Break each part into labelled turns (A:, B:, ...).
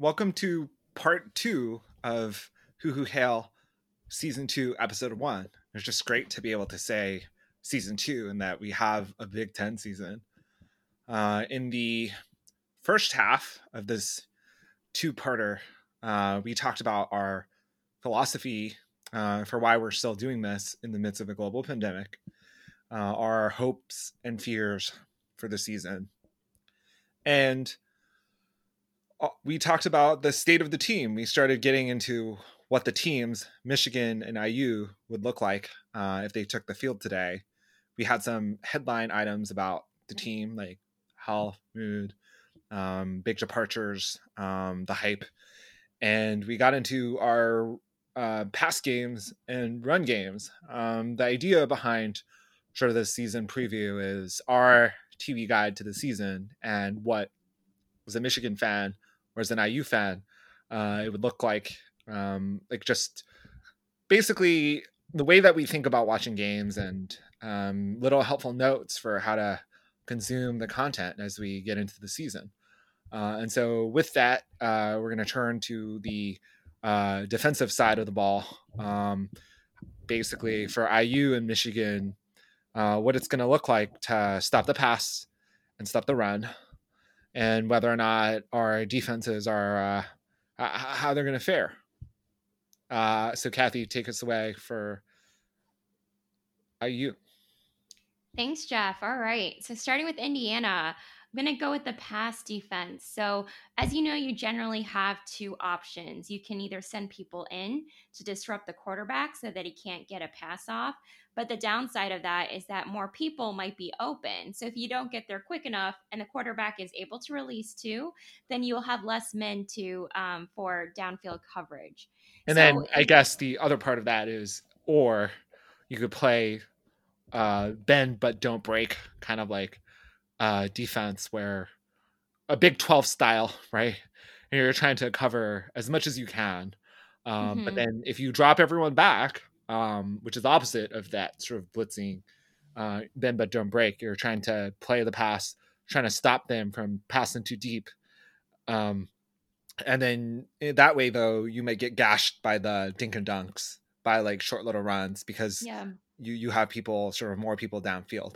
A: welcome to part two of Hoo Hoo Hail season two, episode one. It's just great to be able to say season two and that we have a Big Ten season. Uh, in the first half of this two parter, uh, we talked about our philosophy uh, for why we're still doing this in the midst of a global pandemic, uh, our hopes and fears for the season. And we talked about the state of the team. We started getting into what the teams, Michigan and IU, would look like uh, if they took the field today. We had some headline items about the team, like health, mood, um, big departures, um, the hype, and we got into our uh, pass games and run games. Um, the idea behind sort of the season preview is our TV guide to the season and what was a Michigan fan or as an IU fan, uh, it would look like um, like just basically the way that we think about watching games and um, little helpful notes for how to consume the content as we get into the season. Uh, and so, with that, uh, we're going to turn to the uh, defensive side of the ball. Um, basically, for IU and Michigan, uh, what it's going to look like to stop the pass and stop the run, and whether or not our defenses are uh, how they're going to fare. Uh, so, Kathy, take us away for IU.
B: Thanks, Jeff. All right. So, starting with Indiana, I'm going to go with the pass defense. So, as you know, you generally have two options. You can either send people in to disrupt the quarterback so that he can't get a pass off. But the downside of that is that more people might be open. So, if you don't get there quick enough and the quarterback is able to release too, then you'll have less men to um, for downfield coverage.
A: And so then I guess the other part of that is, or you could play uh, bend but don't break, kind of like uh, defense where a Big 12 style, right? And you're trying to cover as much as you can. Um, mm-hmm. But then if you drop everyone back, um, which is opposite of that sort of blitzing, uh, bend but don't break, you're trying to play the pass, trying to stop them from passing too deep. Um, and then eh, that way, though, you may get gashed by the dink and dunks by like short little runs because yeah. you you have people sort of more people downfield.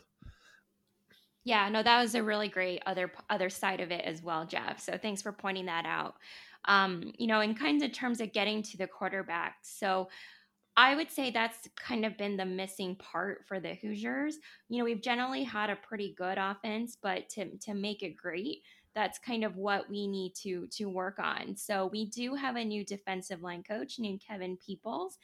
B: Yeah, no, that was a really great other other side of it as well, Jeff. So thanks for pointing that out. Um, you know, in kinds of terms of getting to the quarterback. So I would say that's kind of been the missing part for the Hoosiers. You know, we've generally had a pretty good offense, but to to make it great, that's kind of what we need to to work on. So we do have a new defensive line coach named Kevin Peoples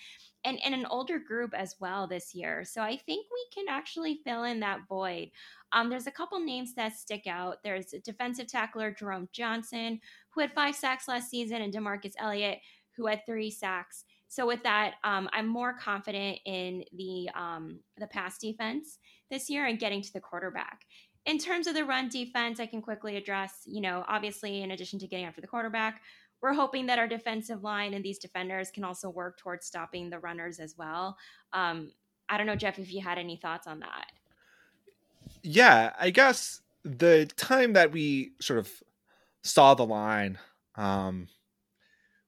B: and, and an older group as well this year. So I think we can actually fill in that void. Um, there's a couple names that stick out. There's defensive tackler Jerome Johnson, who had five sacks last season, and Demarcus Elliott, who had three sacks. So with that, um, I'm more confident in the um, the pass defense this year and getting to the quarterback. In terms of the run defense, I can quickly address. You know, obviously, in addition to getting after the quarterback, we're hoping that our defensive line and these defenders can also work towards stopping the runners as well. Um, I don't know, Jeff, if you had any thoughts on that.
A: Yeah, I guess the time that we sort of saw the line um,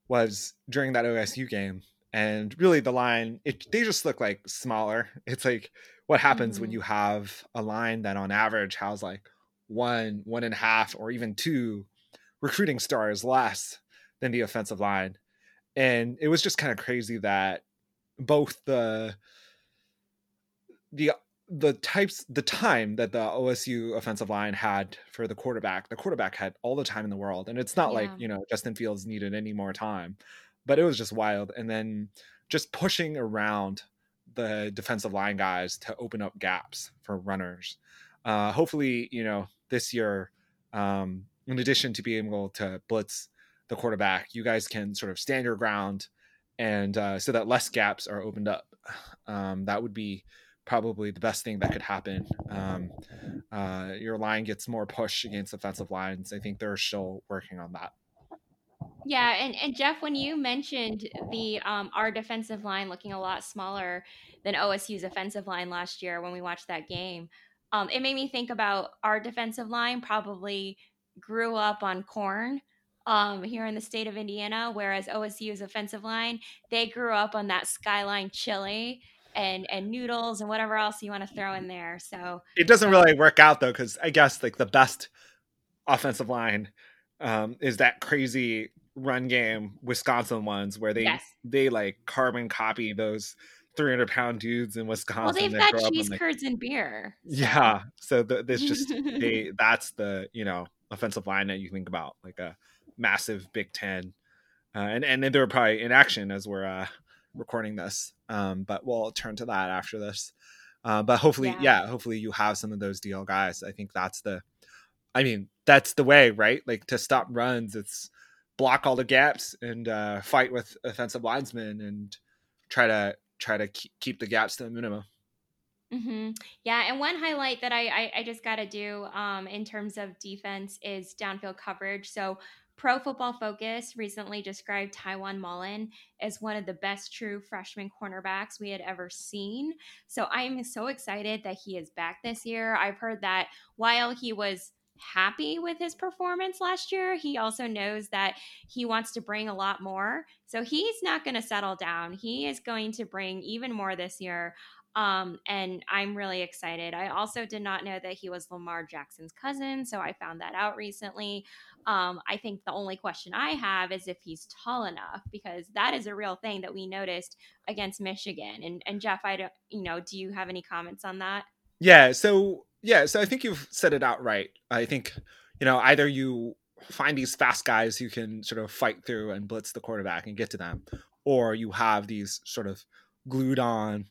A: was during that OSU game. And really, the line, it, they just look like smaller. It's like what happens mm-hmm. when you have a line that on average has like one, one and a half, or even two recruiting stars less than the offensive line. And it was just kind of crazy that both the the the types the time that the OSU offensive line had for the quarterback, the quarterback had all the time in the world. And it's not yeah. like, you know, Justin Fields needed any more time. But it was just wild. And then just pushing around the defensive line guys to open up gaps for runners. Uh, hopefully, you know, this year, um, in addition to being able to blitz the quarterback, you guys can sort of stand your ground and uh, so that less gaps are opened up. Um, that would be probably the best thing that could happen. Um, uh, your line gets more push against offensive lines. I think they're still working on that.
B: Yeah, and, and Jeff, when you mentioned the um, our defensive line looking a lot smaller than OSU's offensive line last year when we watched that game, um, it made me think about our defensive line probably grew up on corn um, here in the state of Indiana, whereas OSU's offensive line, they grew up on that skyline chili and and noodles and whatever else you want to throw in there. So
A: it doesn't really work out though, because I guess like the best offensive line um, is that crazy run game Wisconsin ones where they yes. they like carbon copy those 300 pound dudes in Wisconsin. Well,
B: they've got cheese curds and beer.
A: Yeah, so the, it's just they that's the you know offensive line that you think about like a massive Big Ten, uh, and and they're probably in action as we're uh, recording this. Um, but we'll turn to that after this. Uh, but hopefully, yeah. yeah, hopefully you have some of those deal guys. I think that's the, I mean, that's the way, right? Like to stop runs, it's block all the gaps and uh, fight with offensive linemen and try to try to keep the gaps to a minimum.
B: Mm-hmm. Yeah, and one highlight that I I, I just got to do um, in terms of defense is downfield coverage. So Pro Football Focus recently described Tiawan Mullen as one of the best true freshman cornerbacks we had ever seen. So I am so excited that he is back this year. I've heard that while he was happy with his performance last year. He also knows that he wants to bring a lot more. So he's not going to settle down. He is going to bring even more this year. Um, and I'm really excited. I also did not know that he was Lamar Jackson's cousin, so I found that out recently. Um, I think the only question I have is if he's tall enough, because that is a real thing that we noticed against Michigan. And and Jeff, I don't, you know, do you have any comments on that?
A: Yeah. So yeah, so I think you've said it out right. I think, you know, either you find these fast guys who can sort of fight through and blitz the quarterback and get to them, or you have these sort of glued on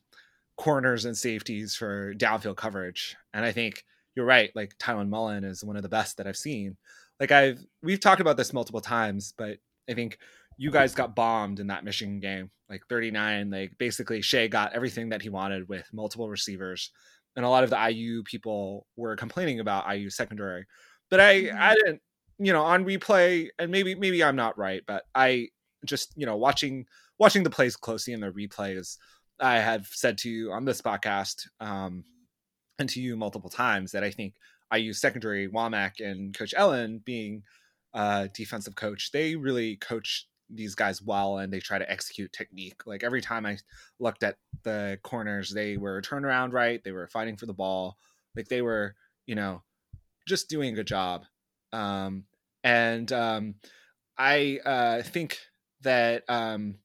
A: corners and safeties for downfield coverage. And I think you're right. Like Tiawan Mullen is one of the best that I've seen. Like I've we've talked about this multiple times, but I think you guys got bombed in that Michigan game, like 39. Like basically Shea got everything that he wanted with multiple receivers and a lot of the IU people were complaining about IU secondary. But I mm-hmm. I didn't you know on replay and maybe maybe I'm not right, but I just you know watching watching the plays closely in the replays, I have said to you on this podcast um, and to you multiple times that I think IU secondary Wommack and Coach Allen being a defensive coach, they really coach these guys well and they try to execute technique. Like every time I looked at the corners, they were turned around right, they were fighting for the ball, like they were, you know, just doing a good job. Um, and um, I uh, think that um,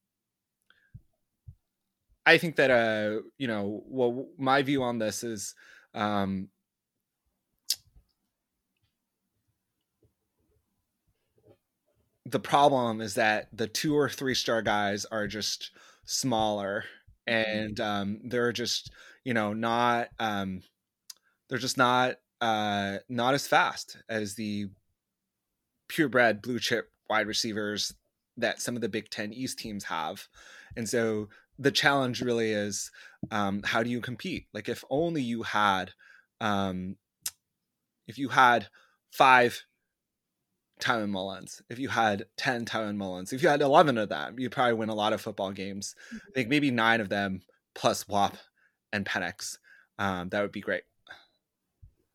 A: I think that uh, you know, well, my view on this is um, the problem is that the two or three star guys are just smaller mm-hmm. and um, they're just you know not um, they're just not uh, not as fast as the purebred blue chip wide receivers that some of the Big Ten East teams have, and so the challenge really is um, how do you compete? Like if only you had um, if you had five Tiawan Mullens, if you had 10 Tiawan Mullens, if you had 11 of them, you'd probably win a lot of football games. I think mm-hmm. maybe nine of them plus Whop and Penix. Um, that would be great.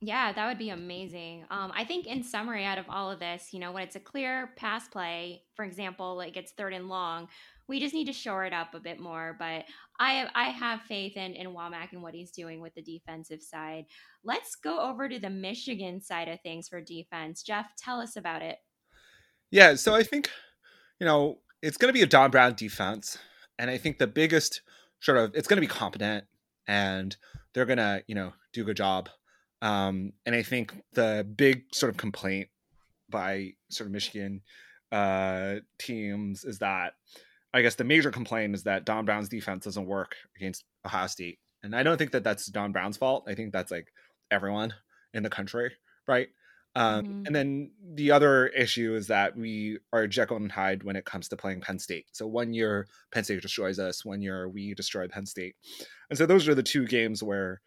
B: Yeah, that would be amazing. Um, I think in summary, out of all of this, you know, when it's a clear pass play, for example, like it's third and long, we just need to shore it up a bit more. But I have, I have faith in in Wommack and what he's doing with the defensive side. Let's go over to the Michigan side of things for defense. Jeff, tell us about it.
A: Yeah, so I think you know it's going to be a Don Brown defense, and I think the biggest sort of it's going to be competent and they're going to you know do a good job. Um, and I think the big sort of complaint by sort of Michigan uh, teams is that I guess the major complaint is that Don Brown's defense doesn't work against Ohio State, and I don't think that that's Don Brown's fault. I think that's like everyone in the country, right? Um, mm-hmm. And then the other issue is that we are Jekyll and Hyde when it comes to playing Penn State. So one year Penn State destroys us, one year we destroy Penn State, and so those are the two games where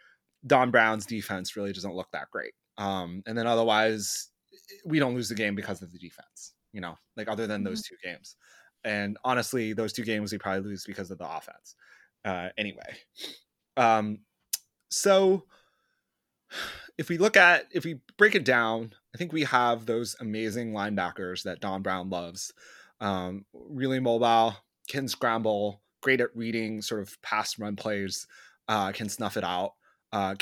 A: Don Brown's defense really doesn't look that great. Um, and then otherwise, we don't lose the game because of the defense. You know, like other than mm-hmm. those two games. And honestly, those two games we probably lose because of the offense. Uh, anyway, um, so if we look at if we break it down, I think we have those amazing linebackers that Don Brown loves. Um, really mobile, can scramble, great at reading sort of past run plays, uh, can snuff it out. Uh,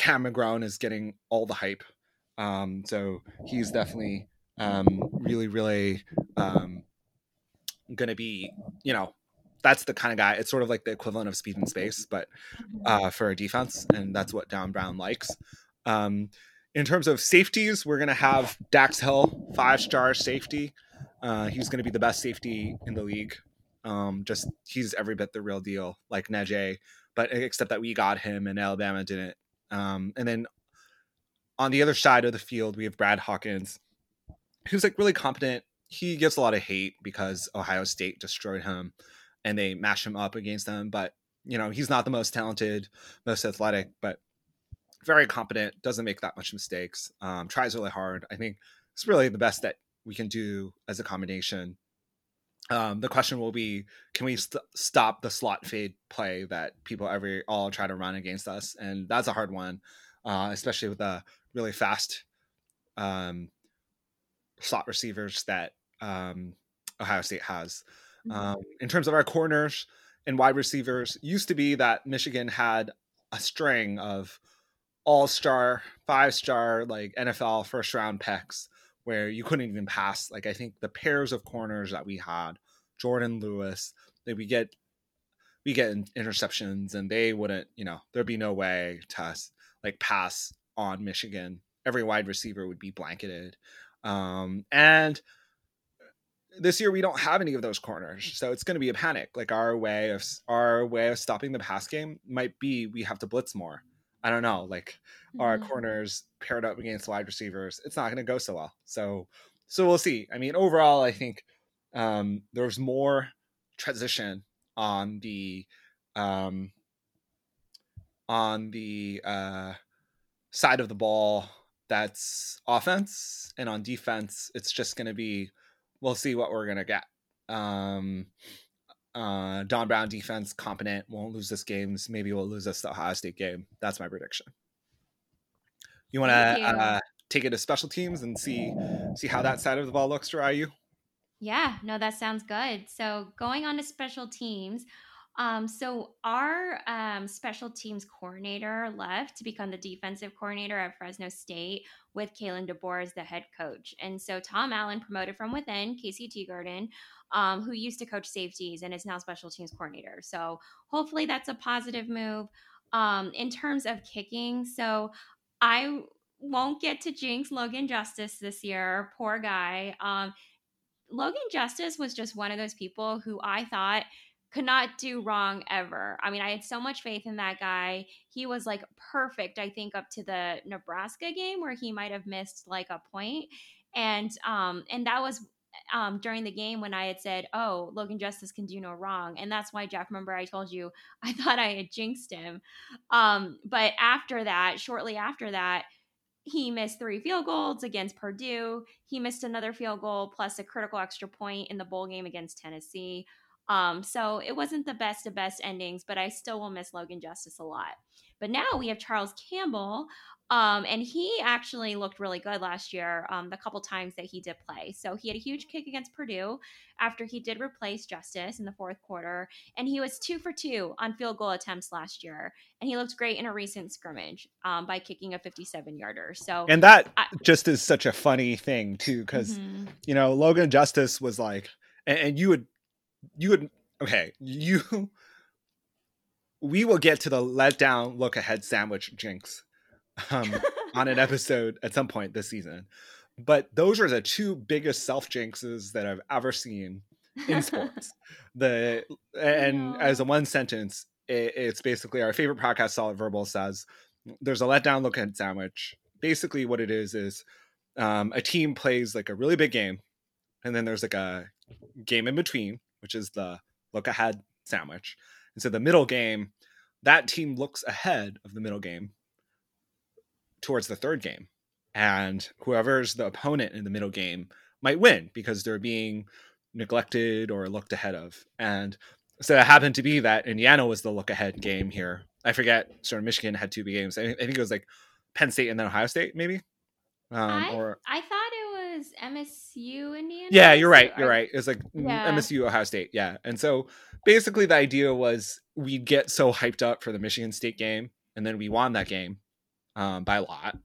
A: is getting all the hype. Um, so he's definitely um, really, really um, going to be, you know, that's the kind of guy. It's sort of like the equivalent of speed and space, but mm-hmm. uh, for a defense, and that's what Don Brown likes. Um, in terms of safeties, we're going to have Dax Hill, five star safety. Uh, he's going to be the best safety in the league. Um, just he's every bit the real deal, like Neje, but except that we got him and Alabama didn't. Um, and then on the other side of the field, we have Brad Hawkins, who's like really competent. He gets a lot of hate because Ohio State destroyed him and they mash him up against them. But you know, he's not the most talented, most athletic, but very competent. Doesn't make that much mistakes. Um, tries really hard. I think it's really the best that we can do as a combination. Um, the question will be, can we st- stop the slot fade play that people every all try to run against us? And that's a hard one, uh, especially with the really fast um, slot receivers that um, Ohio State has. Mm-hmm. Um, in terms of our corners and wide receivers, used to be that Michigan had a string of all star, five star, like NFL first round picks where you couldn't even pass. Like I think the pairs of corners that we had, Jourdan Lewis, that we get we get interceptions and they wouldn't, you know, there'd be no way to like pass on Michigan. Every wide receiver would be blanketed. Um, and this year we don't have any of those corners so it's going to be a panic like our way of our way of stopping the pass game might be we have to blitz more i don't know like mm-hmm. our corners paired up against wide receivers it's not going to go so well so so we'll see i mean overall i think um there's more transition on the um on the uh side of the ball that's offense and on defense it's just going to be we'll see what we're gonna get. Um, uh, Don Brown defense competent, won't lose this games. Maybe we'll lose this the Ohio State game. That's my prediction. You want to uh, take it to special teams and see see how that side of the ball looks for IU?
B: Yeah, no, that sounds good. So going on to special teams, um, so our um, special teams coordinator left to become the defensive coordinator at Fresno State with Kalen DeBoer as the head coach. And so Tom Allen promoted from within Kasey Teegardin, um, who used to coach safeties and is now special teams coordinator. So hopefully that's a positive move. Um, in terms of kicking, so I won't get to jinx Logan Justus this year. Poor guy. Um, Logan Justus was just one of those people who I thought – could not do wrong ever. I mean, I had so much faith in that guy. He was like perfect, I think, up to the Nebraska game where he might have missed like a point. And um and that was um during the game when I had said, Oh, Logan Justus can do no wrong. And that's why Jeff, remember I told you I thought I had jinxed him. Um, but after that, shortly after that, he missed three field goals against Purdue. He missed another field goal plus a critical extra point in the bowl game against Tennessee. Um, so it wasn't the best of best endings, but I still will miss Logan Justus a lot. But now we have Charles Campbell, um, and he actually looked really good last year, um, the couple times that he did play. So he had a huge kick against Purdue after he did replace Justus in the fourth quarter. And he was two for two on field goal attempts last year. And he looked great in a recent scrimmage um, by kicking a 57 yarder. So,
A: and that I, just is such a funny thing, too, because, mm-hmm. you know, Logan Justus was like, and, and you would you would okay you we will get to the letdown look ahead sandwich jinx um, on an episode at some point this season. But those are the two biggest self jinxes that i've ever seen in sports. The and as a one sentence it, it's basically our favorite podcast solid verbal says there's a letdown look ahead sandwich. Basically what it is is um, a team plays like a really big game and then there's like a game in between which is the look ahead sandwich. And so the middle game, that team looks ahead of the middle game towards the third game. And whoever's the opponent in the middle game might win because they're being neglected or looked ahead of. And so it happened to be that Indiana was the look ahead game here. I forget, sort of Michigan had two games. I think it was like Penn State and then Ohio State, maybe.
B: Um, I, or I thought it was MSU Indiana.
A: Yeah, you're right. You're right. It's like
B: Yeah.
A: MSU Ohio State. Yeah. And so basically the idea was we'd get so hyped up for the Michigan State game, and then we won that game um, by a lot.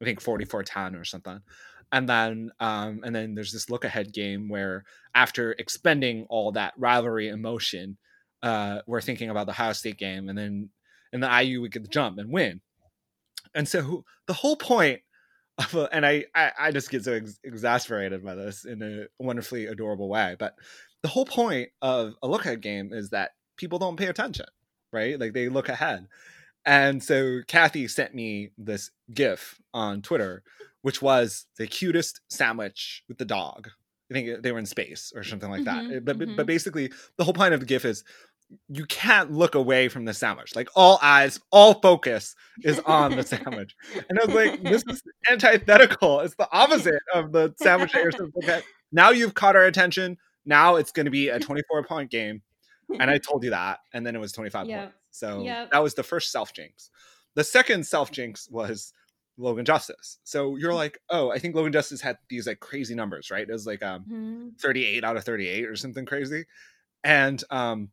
A: I think 44-10 or something. And then um, and then there's this look ahead game where after expending all that rivalry emotion, uh, we're thinking about the Ohio State game, and then and the IU would get the jump and win. And so the whole point of a, and I, I I just get so ex- exasperated by this in a wonderfully adorable way. But the whole point of a look ahead game is that people don't pay attention, right? Like they look ahead. And so Kathy sent me this GIF on Twitter, which was the cutest sandwich with the dog. I think they were in space or something like that.
B: Mhm,
A: But but-
B: mhm.
A: but basically, the whole point of the GIF is you can't look away from the sandwich. Like all eyes, all focus is on the sandwich. And I was like, this is antithetical. It's the opposite of the sandwich that you're supposed to look at. Now you've caught our attention. Now it's going to be a 24 point game. And I told you that. And then it was 25
B: Yep.
A: points. So
B: Yep.
A: that was the first self jinx. The second self jinx was Logan Justus. So you're like, oh, I think Logan Justus had these like crazy numbers, right? It was like um
B: Mhm.
A: 38 out of 38 or something crazy. And um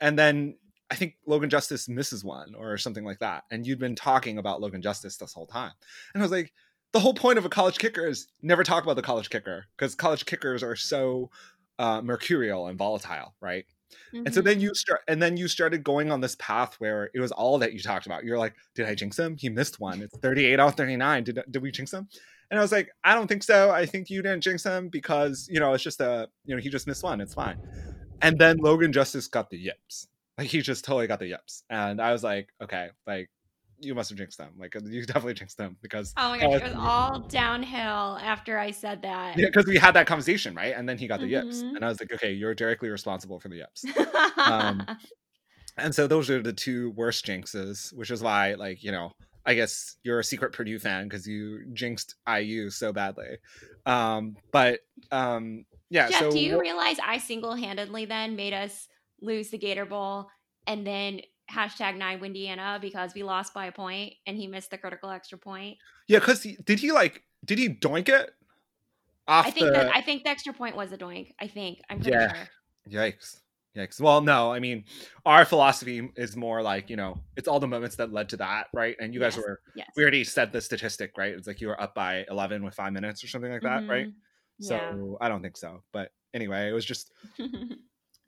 A: and then I think Logan Justus misses one or something like that. And you'd been talking about Logan Justus this whole time. And I was like, the whole point of a college kicker is never talk about the college kicker because college kickers are so uh, mercurial and volatile, right? And so
B: Mhm.
A: then you start, and then you started going on this path where it was all that you talked about. You're like, did I jinx him? He missed one. It's 38 out of 39. Did did we jinx him? And I was like, I don't think so. I think you didn't jinx him because you know it's just a you know he just missed one. It's fine. And then Logan Justus got the yips. Like he just totally got the yips. And I was like, okay, like you must have jinxed them. Like you definitely jinxed them because
B: Oh my gosh, it was all downhill after I said that.
A: yeah, because we had that conversation, right? And then he got the yips,
B: Mhm.
A: and I was like, okay, you're directly responsible for the yips. Um, and so those are the two worst jinxes, which is why, like, you know, I guess you're a secret Purdue fan because you jinxed IU so badly. Um, but um, yeah,
B: Jeff,
A: so
B: do you realize I single handedly then made us lose the Gator Bowl and then hashtag nine Windiana because we lost by a point and he missed the critical extra point?
A: yeah, because did he like did he doink it
B: I think
A: the?
B: that I think the extra point was a doink. I think. I'm pretty
A: Yeah.
B: sure.
A: Yikes. Yikes. Well, no, I mean, our philosophy is more like, you know, it's all the moments that led to that, right? And you guys
B: Yes.
A: were,
B: Yes.
A: we already said the statistic, right? It's like you were up by 11 with five minutes or something like that, right?
B: Mhm.
A: So I don't think so. But anyway, it was just,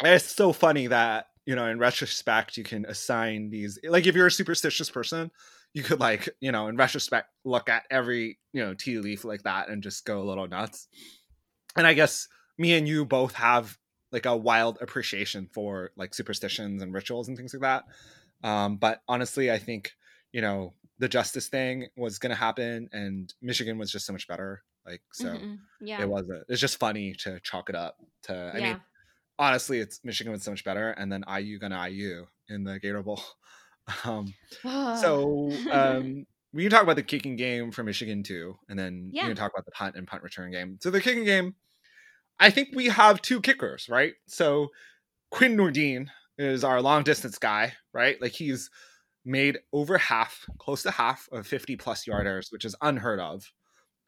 A: it's so funny that, you know, in retrospect, you can assign these, like if you're a superstitious person, you could like, you know, in retrospect, look at every, you know, tea leaf like that and just go a little nuts. And I guess me and you both have like a wild appreciation for like superstitions and rituals and things like that. Um, but honestly, I think, you know, the Justus thing was going to happen and Michigan was just so much better. Like, so
B: Mhm. yeah.
A: it wasn't, it's just funny to chalk it up to, I
B: yeah.
A: mean, honestly, it's Michigan was so much better. And then IU gonna IU in the Gator Bowl. Um, so um, we can talk about the kicking game for Michigan too, and then we can talk about the punt and punt return game. So the kicking game, I think we have two kickers, right? So Quinn Nordin is our long distance guy, right? Like he's made over half, close to half of 50 plus yarders, which is unheard of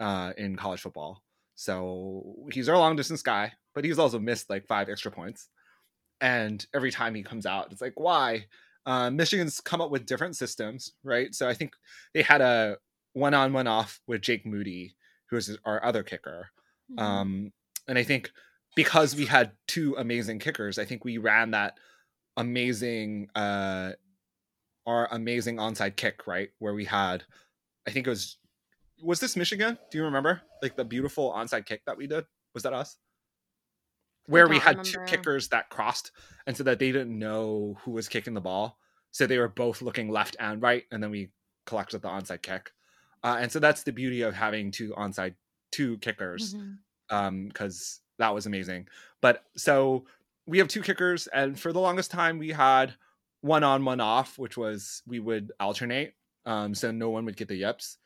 A: uh, in college football. So he's our long distance guy, but he's also missed like five extra points. And every time he comes out, it's like, why? Uh, Michigan's come up with different systems, right? So I think they had a one on, one off with Jake Moody, who is our other kicker.
B: Mhm.
A: Um, and I think because we had two amazing kickers, I think we ran that amazing, uh, our amazing onside kick, right? Where we had, I think it was, was this Michigan? Do you remember? Like the beautiful onside kick that we did? Was that us? Where we had two kickers that crossed, and so that they didn't know who was kicking the ball. So they were both looking left and right, and then we collected the onside kick. Uh, and so that's the beauty of having two onside, two kickers
B: Mhm.
A: um because that was amazing but so we have two kickers and for the longest time we had one on one off which was we would alternate um so no one would get the yips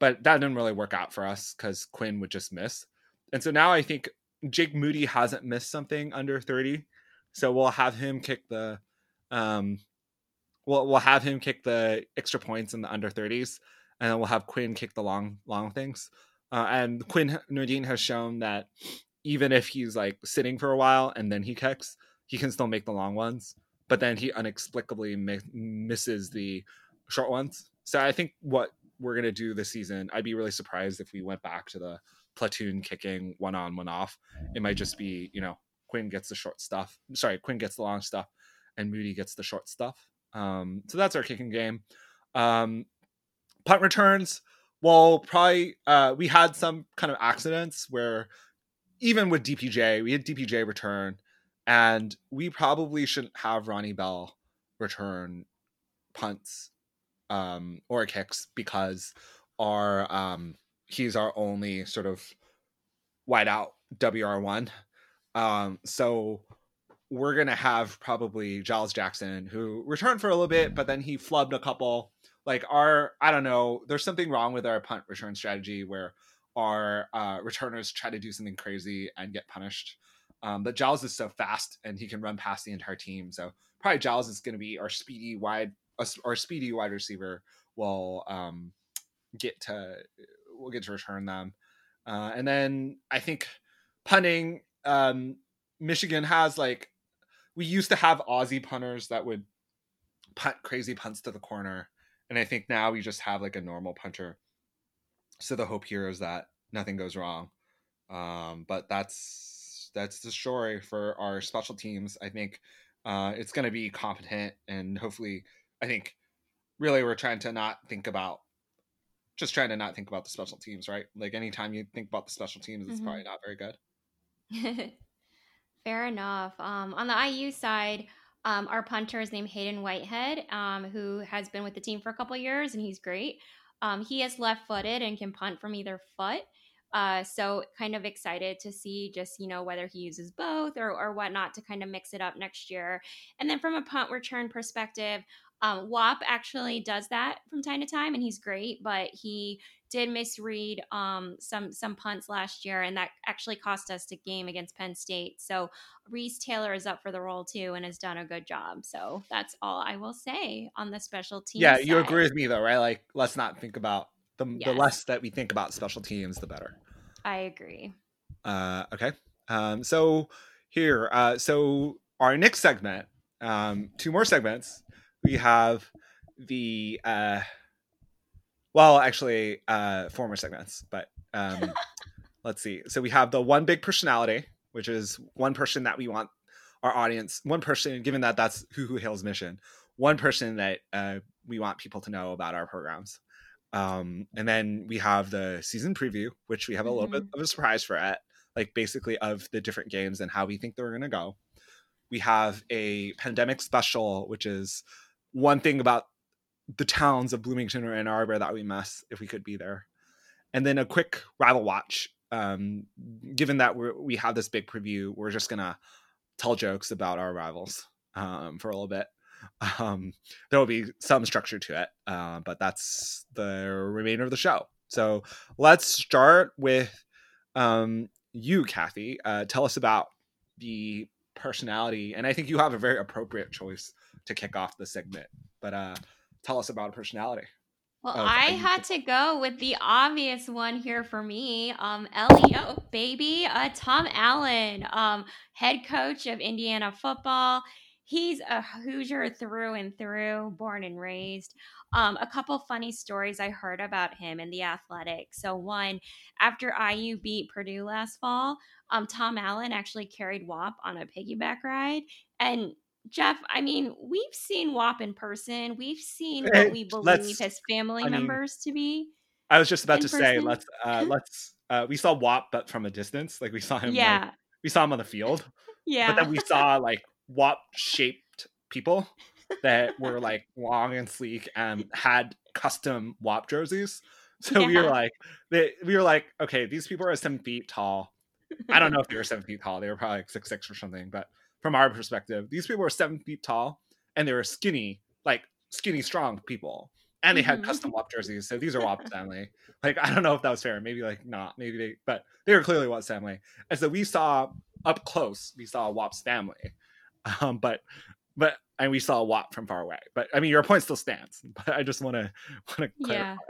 A: but that didn't really work out for us because quinn would just miss and so now i think jake moody hasn't missed something under 30 so we'll have him kick the um we'll, we'll have him kick the extra points in the under 30s and then we'll have quinn kick the long long things Uh, and Quinn Nordin has shown that even if he's like sitting for a while and then he kicks, he can still make the long ones. But then he inexplicably mi- misses the short ones. So I think what we're gonna do this season, I'd be really surprised if we went back to the platoon kicking one on, one off. It might just be, you know, Quinn gets the short stuff. Sorry, Quinn gets the long stuff, and Moody gets the short stuff. Um, so that's our kicking game. Um, punt returns. Well, probably uh, we had some kind of accidents where even with DPJ, we had DPJ return, and we probably shouldn't have Ronnie Bell return punts um, or kicks because our um, he's our only sort of wide out WR1. Um, so we're gonna have probably Giles Jackson who returned for a little bit, but then he flubbed a couple. Like our, I don't know, there's something wrong with our punt return strategy where our uh, returners try to do something crazy and get punished. Um, but Giles is so fast and he can run past the entire team. So probably Giles is going to be our speedy wide, our speedy wide receiver. Will um, get to we'll get to return them, uh, and then I think punting. Um, Michigan has like we used to have Aussie punters that would punt crazy punts to the corner, and I think now we just have like a normal punter. So the hope here is that nothing goes wrong. Um, but that's that's the story for our special teams. I think uh, it's going to be competent, and hopefully, I think really we're trying to not think about just trying to not think about the special teams, right? Like anytime you think about the special teams, it's mm-hmm. probably not very good.
B: Fair enough. Um, on the IU side, um, our punter is named Hayden Whitehead, um, who has been with the team for a couple years, and he's great. Um, he is left-footed and can punt from either foot. Uh, so kind of excited to see just you know whether he uses both or or whatnot to kind of mix it up next year. And then from a punt return perspective, um, Whop actually does that from time to time, and he's great. But he did misread um, some some punts last year, and that actually cost us the game against Penn State. So Reese Taylor is up for the role too, and has done a good job. So that's all I will say on the special team.
A: Yeah, side. you agree with me though, right? Like, let's not think about the yes. the less that we think about special teams, the better.
B: I agree.
A: Uh, okay. Um, so here, uh, so our next segment, um, two more segments we have the uh well actually uh former segments but um let's see. So we have the one big personality which is one person that we want our audience one person given that that's who who hails mission one person that uh, we want people to know about our programs. Um and then we have the season preview which we have a little mm-hmm. bit of a surprise for it like basically of the different games and how we think they're going to go. We have a pandemic special which is one thing about the towns of Bloomington or Ann Arbor that we miss if we could be there. And then a quick rival watch. Um, given that we we have this big preview, we're just gonna tell jokes about our rivals um, for a little bit. Um, there will be some structure to it, uh, but that's the remainder of the show. So let's start with um, you, Kathy. Uh, tell us about the personality, and I think you have a very appropriate choice to kick off the segment. But uh, tell us about a personality.
B: Well, I had to go with the obvious one here for me. Um, Elio, baby, uh, Tom Allen, um, head coach of Indiana football. He's a Hoosier through and through, born and raised. Um, a couple funny stories I heard about him in the athletic. So, one, after IU beat Purdue last fall, um, Tom Allen actually carried Whop on a piggyback ride. And Jeff, I mean, we've seen Whop in person. We've seen what we believe his family I members mean, to be.
A: I was just about to person. say, let's uh let's uh we saw Whop but from a distance. Like we saw him Yeah. Like, we saw him on the field.
B: Yeah.
A: But then we saw like Whop shaped people that were like long and sleek and had custom Whop jerseys. So yeah. we were like, they, we were like, okay, these people are seven feet tall. I don't know if they were seven feet tall. They were probably like six six or something. But from our perspective, these people were seven feet tall and they were skinny, like skinny, strong people. And they had mm-hmm. custom Whop jerseys. So these are Whop family. Like, I don't know if that was fair. Maybe like not. Maybe they, but they were clearly Whop family. And so we saw up close, we saw a Whop's family. Um, but but and we saw a Whop from far away. But I mean, your point still stands. But I just want to want to clarify.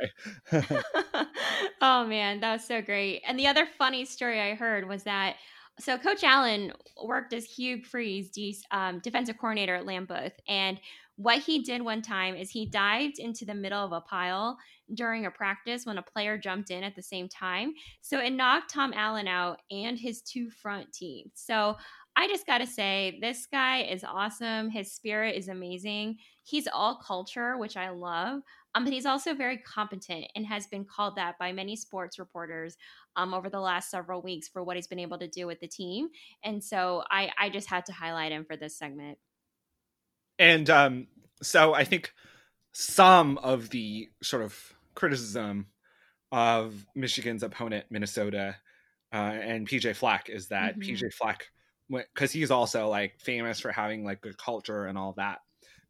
B: Yeah. oh man, that was so great. And the other funny story I heard was that so Coach Allen worked as Hugh Freeze, um, defensive coordinator at Lambuth, and what he did one time is he dived into the middle of a pile during a practice when a player jumped in at the same time. So it knocked Tom Allen out and his two front teeth. So I just got to say, this guy is awesome. His spirit is amazing. He's all culture, which I love. Um, but he's also very competent and has been called that by many sports reporters um, over the last several weeks for what he's been able to do with the team. And so I, I just had to highlight him for this segment.
A: And um, so I think some of the sort of criticism of Michigan's opponent, Minnesota, uh, and PJ Fleck is that mm-hmm. PJ Fleck because he's also like famous for having like good culture and all that.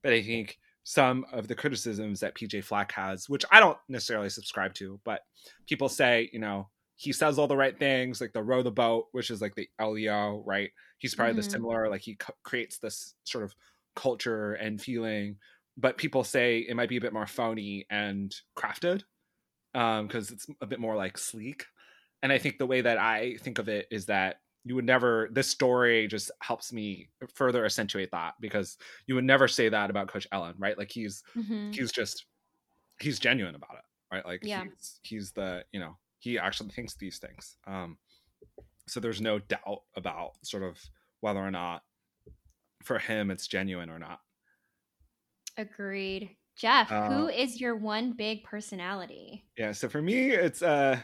A: But I think some of the criticisms that PJ Fleck has, which I don't necessarily subscribe to, but people say, you know, he says all the right things, like the row the boat, which is like the LEO, right? He's probably mm-hmm. the similar, like he co- creates this sort of culture and feeling, but people say it might be a bit more phony and crafted because um, it's a bit more like sleek. And I think the way that I think of it is that you would never this story just helps me further accentuate that because you would never say that about coach allen right? Like he's mm-hmm. he's just he's genuine about it right? Like yeah. he's he's the you know he actually thinks these things um so there's no doubt about sort of whether or not for him it's genuine or not.
B: Agreed. Jeff uh, who is your one big personality?
A: Yeah so for me it's uh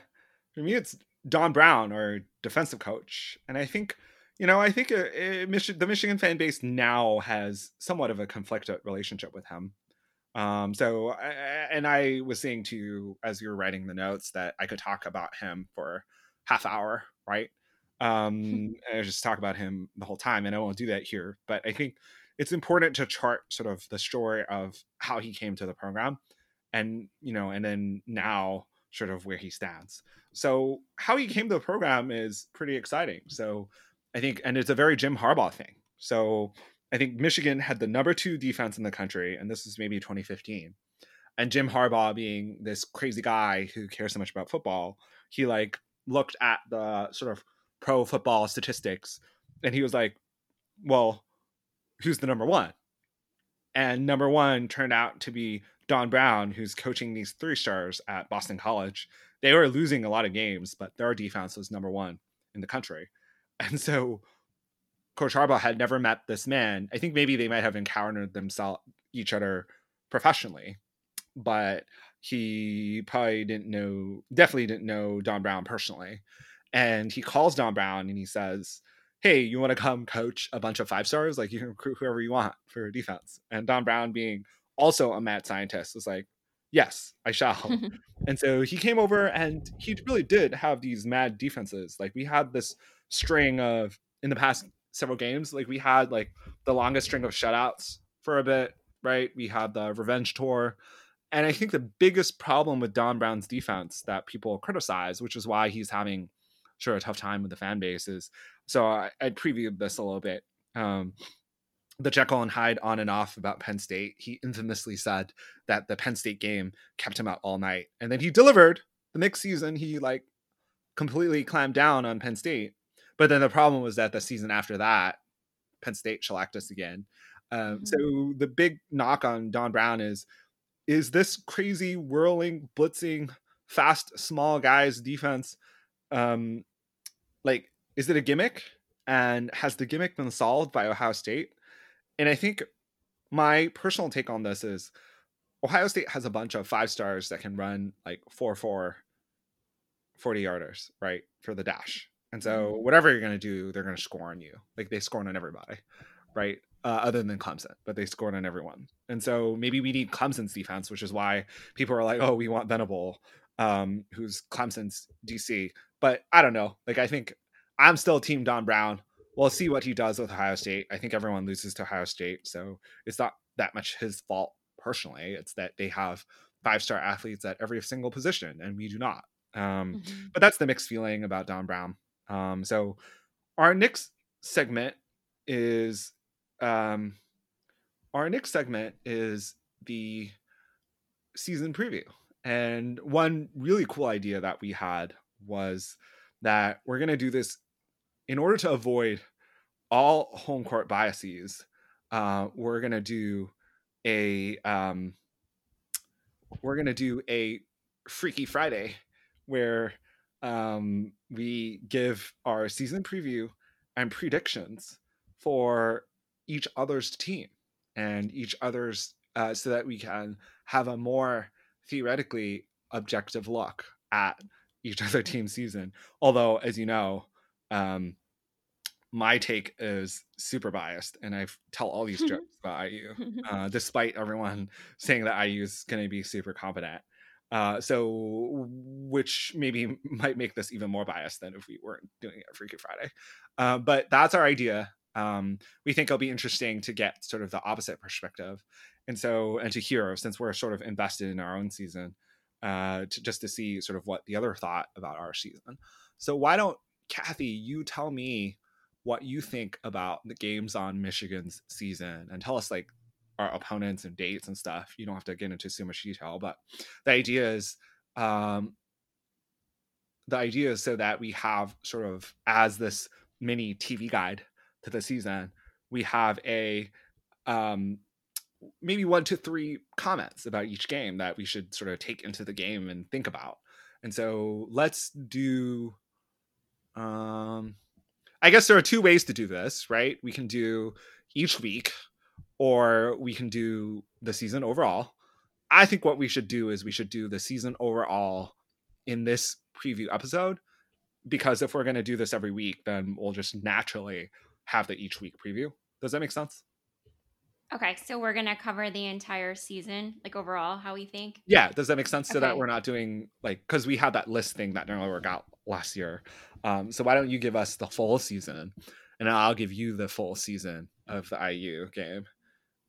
A: for me it's Don Brown, our defensive coach, and I think, you know, I think uh, uh, Mich- the Michigan fan base now has somewhat of a conflicted relationship with him. Um, so, and I was saying to you as you were writing the notes that I could talk about him for half hour, right? Um, and just talk about him the whole time, and I won't do that here. But I think it's important to chart sort of the story of how he came to the program, and you know, and then now sort of where he stands. So how he came to the program is pretty exciting. So I think, and it's a very Jim Harbaugh thing. So I think Michigan had the number two defense in the country, and this is maybe 2015. And Jim Harbaugh, being this crazy guy who cares so much about football, he like looked at the sort of pro football statistics, and he was like, "Well, who's the number one?" And number one turned out to be Don Brown, who's coaching these three stars at Boston College, they were losing a lot of games, but their defense was number one in the country. And so Coach Harbaugh had never met this man. I think maybe they might have encountered themselves each other professionally, but he probably didn't know, definitely didn't know Don Brown personally. And he calls Don Brown and he says, Hey, you want to come coach a bunch of five stars? Like you can recruit whoever you want for defense. And Don Brown, being also a mad scientist, was like, yes, I shall. and so he came over and he really did have these mad defenses. Like we had this string of in the past several games, like we had like the longest string of shutouts for a bit, right? We had the revenge tour. And I think the biggest problem with Don Brown's defense that people criticize, which is why he's having sure a tough time with the fan base, is so I, I previewed this a little bit. Um, the Jekyll and Hyde on and off about Penn State, he infamously said that the Penn State game kept him out all night. And then he delivered the next season. He like completely clamped down on Penn State. But then the problem was that the season after that, Penn State shellacked us again. Um, mm-hmm. So the big knock on Don Brown is is this crazy whirling, blitzing, fast, small guys defense um, like is it a gimmick? And has the gimmick been solved by Ohio State? And I think my personal take on this is Ohio State has a bunch of five stars that can run like 4 4 40 yarders, right? For the dash. And so mm-hmm. whatever you're going to do, they're going to score on you. Like they score on everybody, right? Uh, other than Clemson, but they scored on everyone. And so maybe we need Clemson's defense, which is why people are like, oh, we want Venable, um, who's Clemson's DC. But I don't know. Like I think I'm still Team Don Brown we'll see what he does with Ohio State. I think everyone loses to Ohio State, so it's not that much his fault personally. It's that they have five star athletes at every single position, and we do not. Um, mm-hmm. But that's the mixed feeling about Don Brown. Um, so our next segment is um, our next segment is the season preview. And one really cool idea that we had was that we're going to do this in order to avoid all home court biases. Uh, we're to do a um, we're to do a Freaky Friday where um, we give our season preview and predictions for each other's team and each other's uh, so that we can have a more theoretically objective look at each other team season. Although, as you know, um, my take is super biased, and I tell all these jokes about IU, uh, despite everyone saying that IU is going to be super competent. Uh, so, which maybe might make this even more biased than if we weren't doing it Freaky Friday. Uh, but that's our idea. Um, we think it'll be interesting to get sort of the opposite perspective, and so and to hear since we're sort of invested in our own season, uh, to just to see sort of what the other thought about our season. So why don't Kathy, you tell me what you think about the games on Michigan's season and tell us like our opponents and dates and stuff. You don't have to get into too much detail, but the idea is um the idea is so that we have sort of as this mini TV guide to the season, we have a um maybe one to three comments about each game that we should sort of take into the game and think about. And so let's do um I guess there are two ways to do this, right? We can do each week or we can do the season overall. I think what we should do is we should do the season overall in this preview episode because if we're going to do this every week, then we'll just naturally have the each week preview. Does that make sense?
B: Okay, so we're gonna cover the entire season, like overall, how we think.
A: Yeah, does that make sense? So that we're not doing like because we had that list thing that nearly work out last year. Um, so why don't you give us the full season, and I'll give you the full season of the IU game,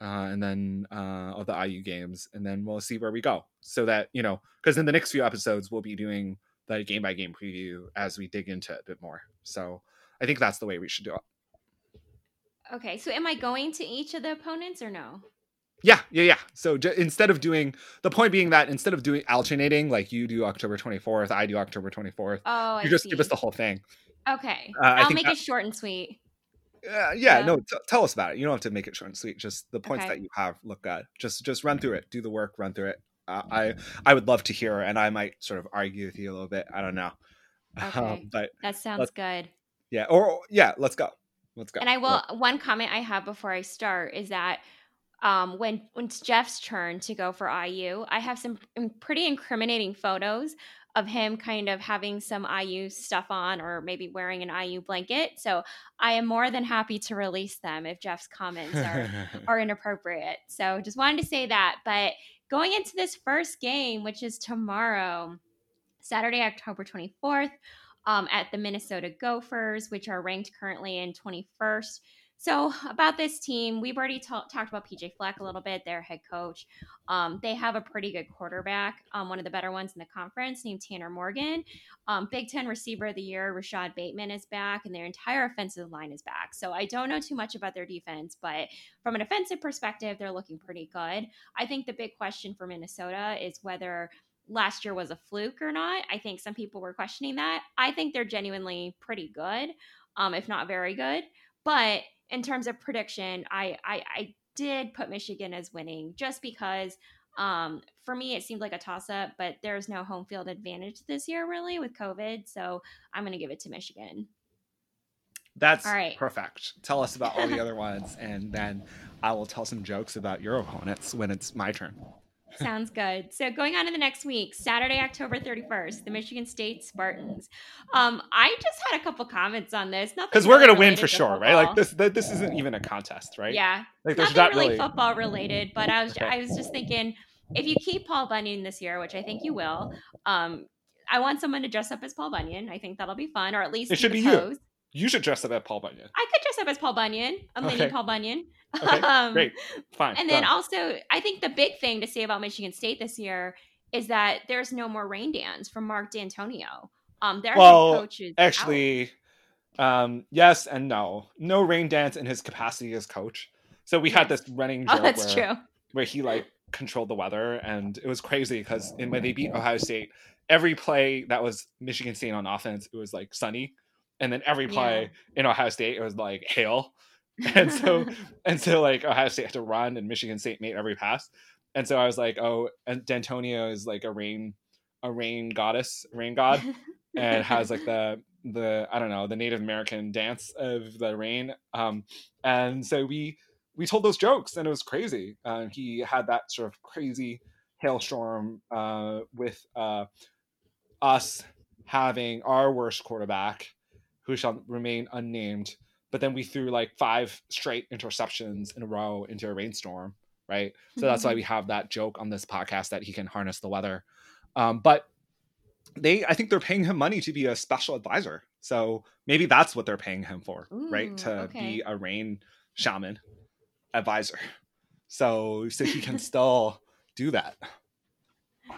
A: uh, and then uh, of the IU games, and then we'll see where we go. So that you know, because in the next few episodes we'll be doing the game by game preview as we dig into it a bit more. So I think that's the way we should do it.
B: Okay, so am I going to each of the opponents or no?
A: Yeah, yeah, yeah. So j- instead of doing the point being that instead of doing alternating, like you do October 24th, I do October 24th.
B: Oh,
A: you just see. give us the whole thing.
B: Okay, uh, I'll make that, it short and sweet.
A: Uh, yeah, yeah, no. T- tell us about it. You don't have to make it short and sweet. Just the points okay. that you have. Look at just just run through it. Do the work. Run through it. Uh, I I would love to hear, and I might sort of argue with you a little bit. I don't know.
B: Okay, um, but that sounds good.
A: Yeah, or yeah, let's go. Let's go.
B: And I will. One comment I have before I start is that um, when when it's Jeff's turn to go for IU, I have some pretty incriminating photos of him kind of having some IU stuff on or maybe wearing an IU blanket. So I am more than happy to release them if Jeff's comments are, are inappropriate. So just wanted to say that. But going into this first game, which is tomorrow, Saturday, October 24th, um, at the Minnesota Gophers, which are ranked currently in 21st. So, about this team, we've already ta- talked about PJ Fleck a little bit, their head coach. Um, they have a pretty good quarterback, um, one of the better ones in the conference, named Tanner Morgan. Um, Big Ten receiver of the year, Rashod Bateman, is back, and their entire offensive line is back. So, I don't know too much about their defense, but from an offensive perspective, they're looking pretty good. I think the big question for Minnesota is whether last year was a fluke or not. I think some people were questioning that. I think they're genuinely pretty good, um, if not very good. But in terms of prediction, I, I, I did put Michigan as winning just because um, for me it seemed like a toss up, but there's no home field advantage this year really with COVID. So I'm going to give it to Michigan.
A: That's all right. perfect. Tell us about all the other ones, and then I will tell some jokes about your opponents when it's my turn.
B: Sounds good. So going on to the next week, Saturday, October 31st, the Michigan State Spartans. Um, I just had a couple comments on this.
A: Not because we're gonna win for sure, football. right? Like this, this isn't even a contest, right?
B: Yeah,
A: like
B: nothing not really, really football related. But I was, okay. I was just thinking, if you keep Paul Bunyan this year, which I think you will, um, I want someone to dress up as Paul Bunyan. I think that'll be fun, or at least
A: it should be pose. you. You should dress up as Paul Bunyan.
B: I could dress up as Paul Bunyan, a okay. mini Paul Bunyan.
A: Okay, um, great, fine.
B: And then also, I think the big thing to say about Michigan State this year is that there's no more rain dance from Mark Dantonio. Um, their well, coach is
A: actually, um, yes and no. No rain dance in his capacity as coach. So we had this running joke
B: Oh, that's
A: where,
B: true.
A: where he like controlled the weather, and it was crazy because in when they beat Ohio State, every play that was Michigan State on offense, it was like sunny, and then every play in Ohio State, it was like hail, and so and so like Ohio State had to run, and Michigan State made every pass, and so I was like, oh, and Dantonio is like a rain, a rain goddess, rain god, and has like the the I don't know the Native American dance of the rain. Um, and so we we told those jokes, and it was crazy. Uh, he had that sort of crazy hailstorm uh, with uh, us having our worst quarterback, who shall remain unnamed. But then we threw like five straight interceptions in a row into a rainstorm, right? So that's why we have that joke on this podcast that he can harness the weather. Um, but they i think they're paying him money to be a special advisor so maybe that's what they're paying him for right to
B: okay.
A: be a rain shaman advisor so so he can still do that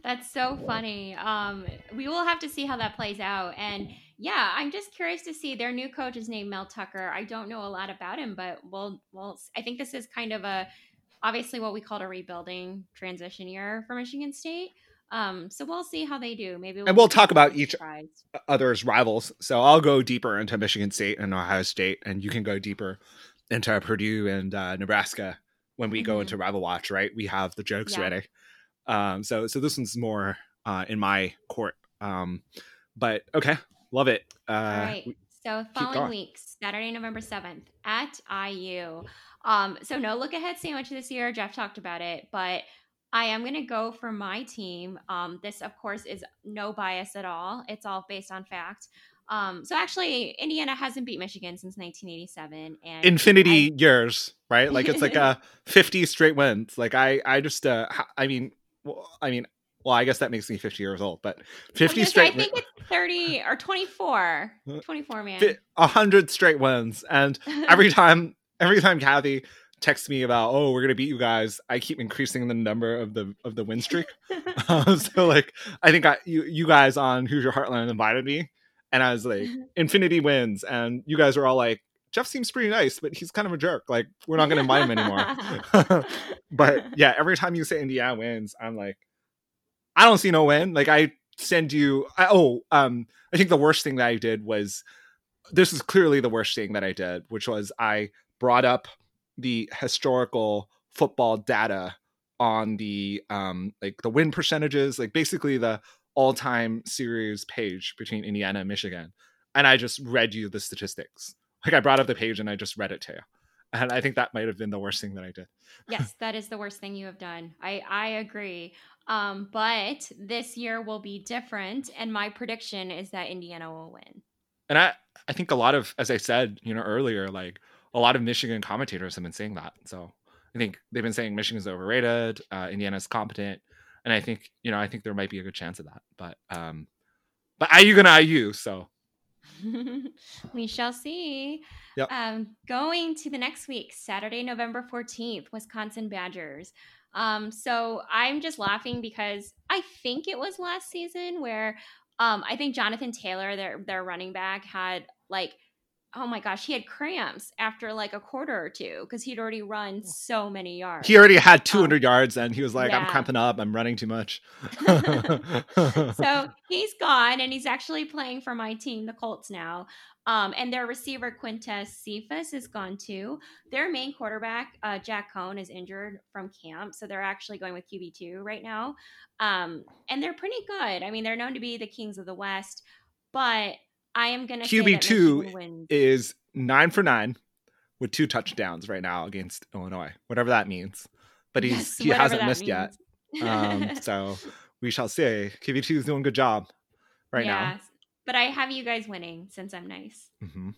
B: That's so funny. Um, we will have to see how that plays out. And yeah, I'm just curious to see their new coach is named Mel Tucker. I don't know a lot about him, but we'll, we'll, I think this is kind of a, obviously what we called a rebuilding transition year for Michigan State. Um, so we'll see how they do. Maybe
A: And we'll talk about each-
B: surprised.
A: others rivals so i'll go deeper into michigan state and ohio state and you can go deeper into purdue and uh, nebraska when we go
B: Mhm.
A: into rival watch right we have the jokes
B: Yeah.
A: ready um so so this one's more uh in my court um but okay love it uh
B: All right. So following weeks, Saturday, November 7th at IU. Um, so no look ahead sandwich this year. Jeff talked about it, but I am going to go for my team. Um, this, of course, is no bias at all. It's all based on fact. Um, so actually, Indiana hasn't beat Michigan since 1987, and
A: infinity years right like it's like a 50 straight wins like i i just uh i mean well, i mean well i guess that makes me 50 years old but 50
B: gonna say,
A: straight
B: I think it's 30 or 24. 24, man.
A: fi- 100 straight wins and every time every time kathy texts me about oh we're gonna beat you guys i keep increasing the number of the of the win streak Uh, so like i think i you, you guys on who's your heartland invited me and i was like infinity wins and you guys are all like jeff seems pretty nice but he's kind of a jerk like we're not gonna invite him anymore but yeah every time you say indiana wins i'm like i don't see no win. Like i send you I, oh um i think the worst thing that i did was this is clearly the worst thing that i did which was i brought up the historical football data on the um like the win percentages like basically the all-time series page between indiana and michigan. And i just read you the statistics. Like i brought up the page and i just read it to you and i think that might have been the worst thing that i did
B: yes, that is the worst thing you have done. I I agree. Um, but this year will be different, and my prediction is that Indiana will win.
A: and i i think a lot of as i said you know earlier like a lot of michigan commentators have been saying that so i think they've been saying michigan's overrated uh, indiana's competent and i think you know i think there might be a good chance of that but um but iu gonna iu so
B: we shall see.
A: Yep.
B: Um, going to the next week, Saturday, November 14th, Wisconsin Badgers. Um, so I'm just laughing because I think it was last season where um, I think Jonathan Taylor, their their running back, had like oh my gosh, he had cramps after like a quarter or two because he'd already run so many yards.
A: he already had 200 yards and he was like i'm cramping up i'm running too much
B: so he's gone and he's actually playing for my team, the Colts now. Um, and their receiver Quintez Cephus is gone too. Their main quarterback, uh, Jack Coan, is injured from camp, so they're actually going with QB two right now. Um, and they're pretty good. I mean, they're known to be the kings of the West, but I am going to
A: QB2
B: wins.
A: is nine for nine with two touchdowns right now against illinois whatever that means but he's
B: Yes,
A: he hasn't missed yet um so we shall see qb2 is doing a good job right
B: Yes, But I have you guys winning since I'm nice.
A: now hmm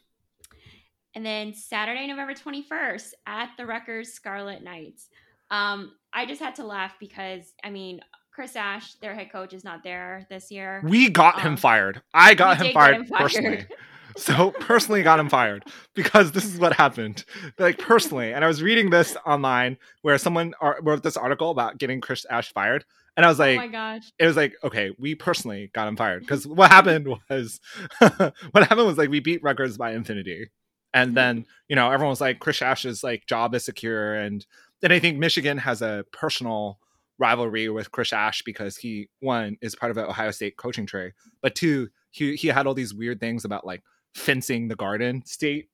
B: And then Saturday, November 21st at the Rutgers Scarlet Knights. Um, I just had to laugh because, I mean, Chris Ash, their head coach, is not there this year.
A: we got him
B: Um,
A: fired i got him fired,
B: him fired.
A: personally so personally got him fired because this is what happened like personally and i was reading this online where someone wrote this article about getting chris ash fired and i was like, oh
B: my gosh.
A: it was like okay we personally got him fired because what happened was what happened was like we beat Rutgers by infinity And mm-hmm. then, you know, everyone was like, Chris Ash's like job is secure. And then I think Michigan has a personal rivalry with Chris Ash because he one is part of an Ohio State coaching tree, but two, he he had all these weird things about like fencing the Garden State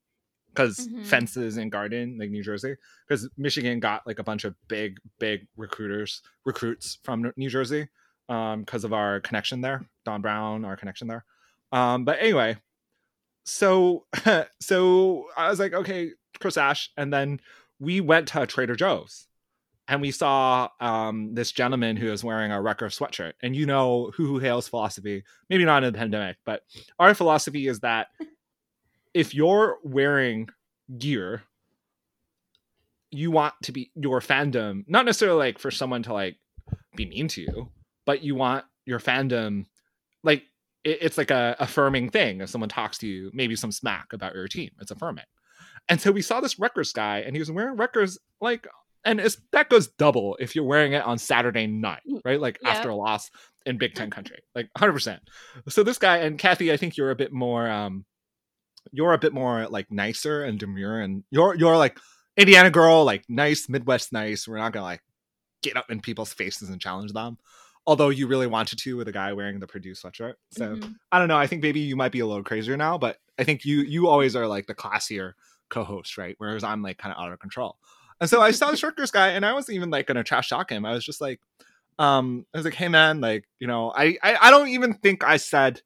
A: because mm-hmm. fences and Garden like New Jersey because Michigan got like a bunch of big big recruiters recruits from New Jersey um because of our connection there, Don Brown, our connection there. Um, but anyway, so so I was like, okay, Chris Ash, and then we went to Trader Joe's and we saw um, this gentleman who was wearing a Rutgers sweatshirt. And you know who hails philosophy, maybe not in the pandemic, but our philosophy is that if you're wearing gear, you want to be your fandom, not necessarily like for someone to like be mean to you, but you want your fandom like it, it's like a affirming thing if someone talks to you, maybe some smack about your team. It's affirming. And so we saw this Rutgers guy, and he was wearing Rutgers like, and it's, that goes double if you're wearing it on Saturday night, mm, right? Like yeah. after a loss in Big Ten country, like 100. percent So this guy and Kathy, I think you're a bit more, um, you're a bit more like nicer and demure, and you're you're like Indiana girl, like nice Midwest nice. We're not gonna like get up in people's faces and challenge them although you really wanted to with a guy wearing the Purdue sweatshirt. So mm-hmm. I don't know. I think maybe you might be a little crazier now, but I think you you always are like the classier co-host, right? Whereas I'm like kind of out of control. And so I saw the Rutgers guy, and I wasn't even like gonna trash talk him. I was just like, um, I was like, hey man, like you know, I I, I don't even think I said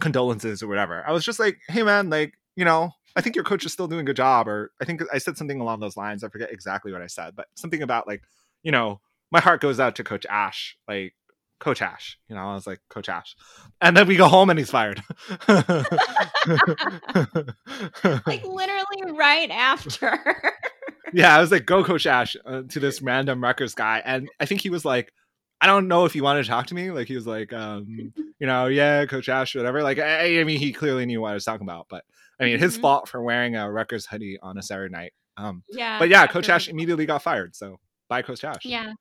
A: condolences or whatever. I was just like, hey man, like you know, I think your coach is still doing a good job, or I think I said something along those lines. I forget exactly what I said, but something about like, you know, my heart goes out to Coach Ash. Like, Coach Ash. You know, I was like, Coach Ash. And then we go home and he's fired. like
B: literally right after.
A: yeah, I was like, go Coach Ash uh, to this random Rutgers guy. And I think he was like, I don't know if he wanted to talk to me. Like he was like, um, you know, yeah, Coach Ash, whatever. Like, I, I, mean, he clearly knew what I was talking about. But I mean, his mm-hmm. fault for wearing a Rutgers hoodie on a Saturday night. Um, yeah. But yeah, Coach Ash immediately got fired. So bye, Coach Ash.
B: Yeah.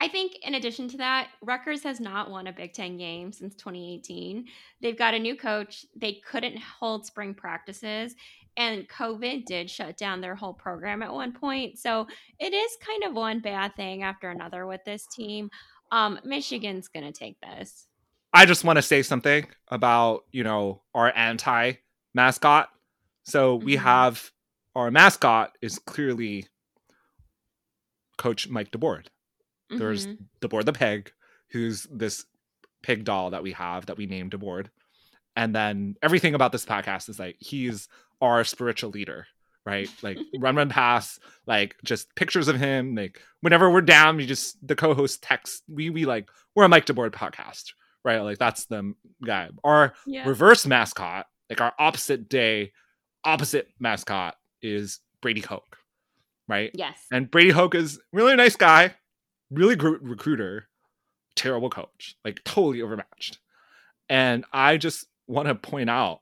B: I think in addition to that, Rutgers has not won a Big Ten game since 2018. They've got a new coach. They couldn't hold spring practices, and COVID did shut down their whole program at one point. So it is kind of one bad thing after another with this team. Um, Michigan's going to take this.
A: I just want to say something about, you know, our anti mascot. So we mm-hmm. have our mascot is clearly Coach Mike DeBord. Mm-hmm. There's DeBord the pig, who's this pig doll that we have that we named DeBord. And then everything about this podcast is like he's our spiritual leader, right? Like run, run, pass, like just pictures of him. Like whenever we're down, we just the co-host texts. We we like we're a Mike DeBord podcast, right? Like that's the guy. Our yeah. reverse mascot, like our opposite day, opposite mascot is Brady Hoke, right?
B: Yes.
A: And Brady Hoke is really nice guy, really good recruiter, terrible coach, like totally overmatched. And I just want to point out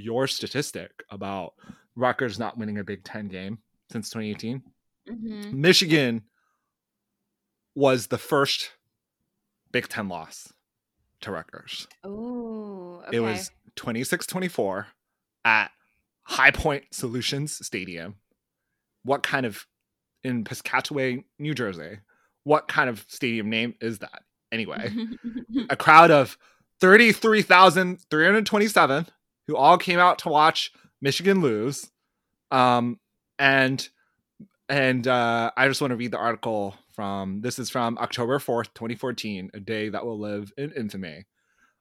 A: your statistic about Rutgers not winning a Big Ten game since 2018. Mm-hmm. Michigan was the first Big Ten loss to Rutgers.
B: Oh, okay.
A: It was 26 24 at High Point Solutions Stadium. What kind of in Piscataway, New Jersey? what kind of stadium name is that anyway? a crowd of 33,327 who all came out to watch Michigan lose. Um, and and uh, I just want to read the article from this is from October 4th, 2014, a day that will live in infamy.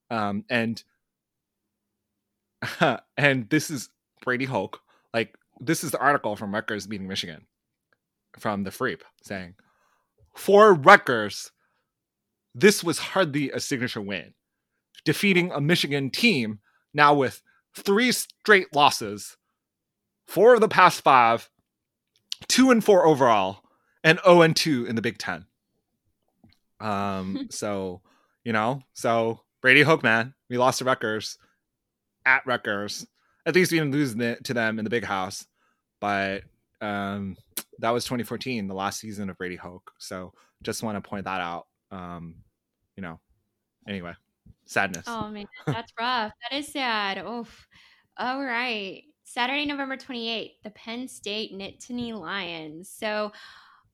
A: Um, and and this is Brady Hoke. Like this is the article from Rutgers beating Michigan from the Freep saying for Rutgers, this was hardly a signature win, defeating a Michigan team now with three straight losses, four of the past five, two and four overall, and 0 and 2 in the Big Ten. Um, so, you know, so Brady Hoke, man, we lost to Rutgers at Rutgers. At least we didn't lose to them in the big house. But um, that was 2014, the last season of Brady Hoke. So just want to point that out. Um, you know, anyway, sadness.
B: Oh man, that's rough. That is sad. Oof. All right. Saturday, November 28th, the Penn State Nittany Lions. So,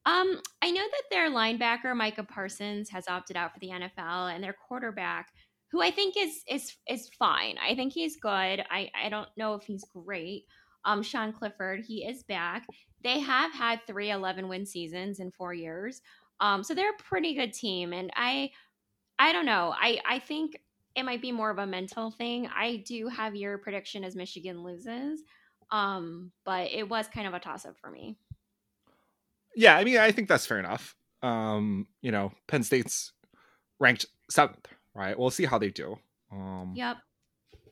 B: um, I know that their linebacker Micah Parsons has opted out for the NFL, and their quarterback, who I think is is is fine. I think he's good. I I don't know if he's great. Um, Sean Clifford, he is back. They have had three 11 win seasons in four years. Um, so they're a pretty good team, and I I don't know. I I think it might be more of a mental thing. I do have your prediction as Michigan loses, um, but it was kind of a toss up for me.
A: Yeah, I mean, I think that's fair enough. Um, you know, Penn State's ranked seventh, right? We'll see how they do. Um,
B: yep,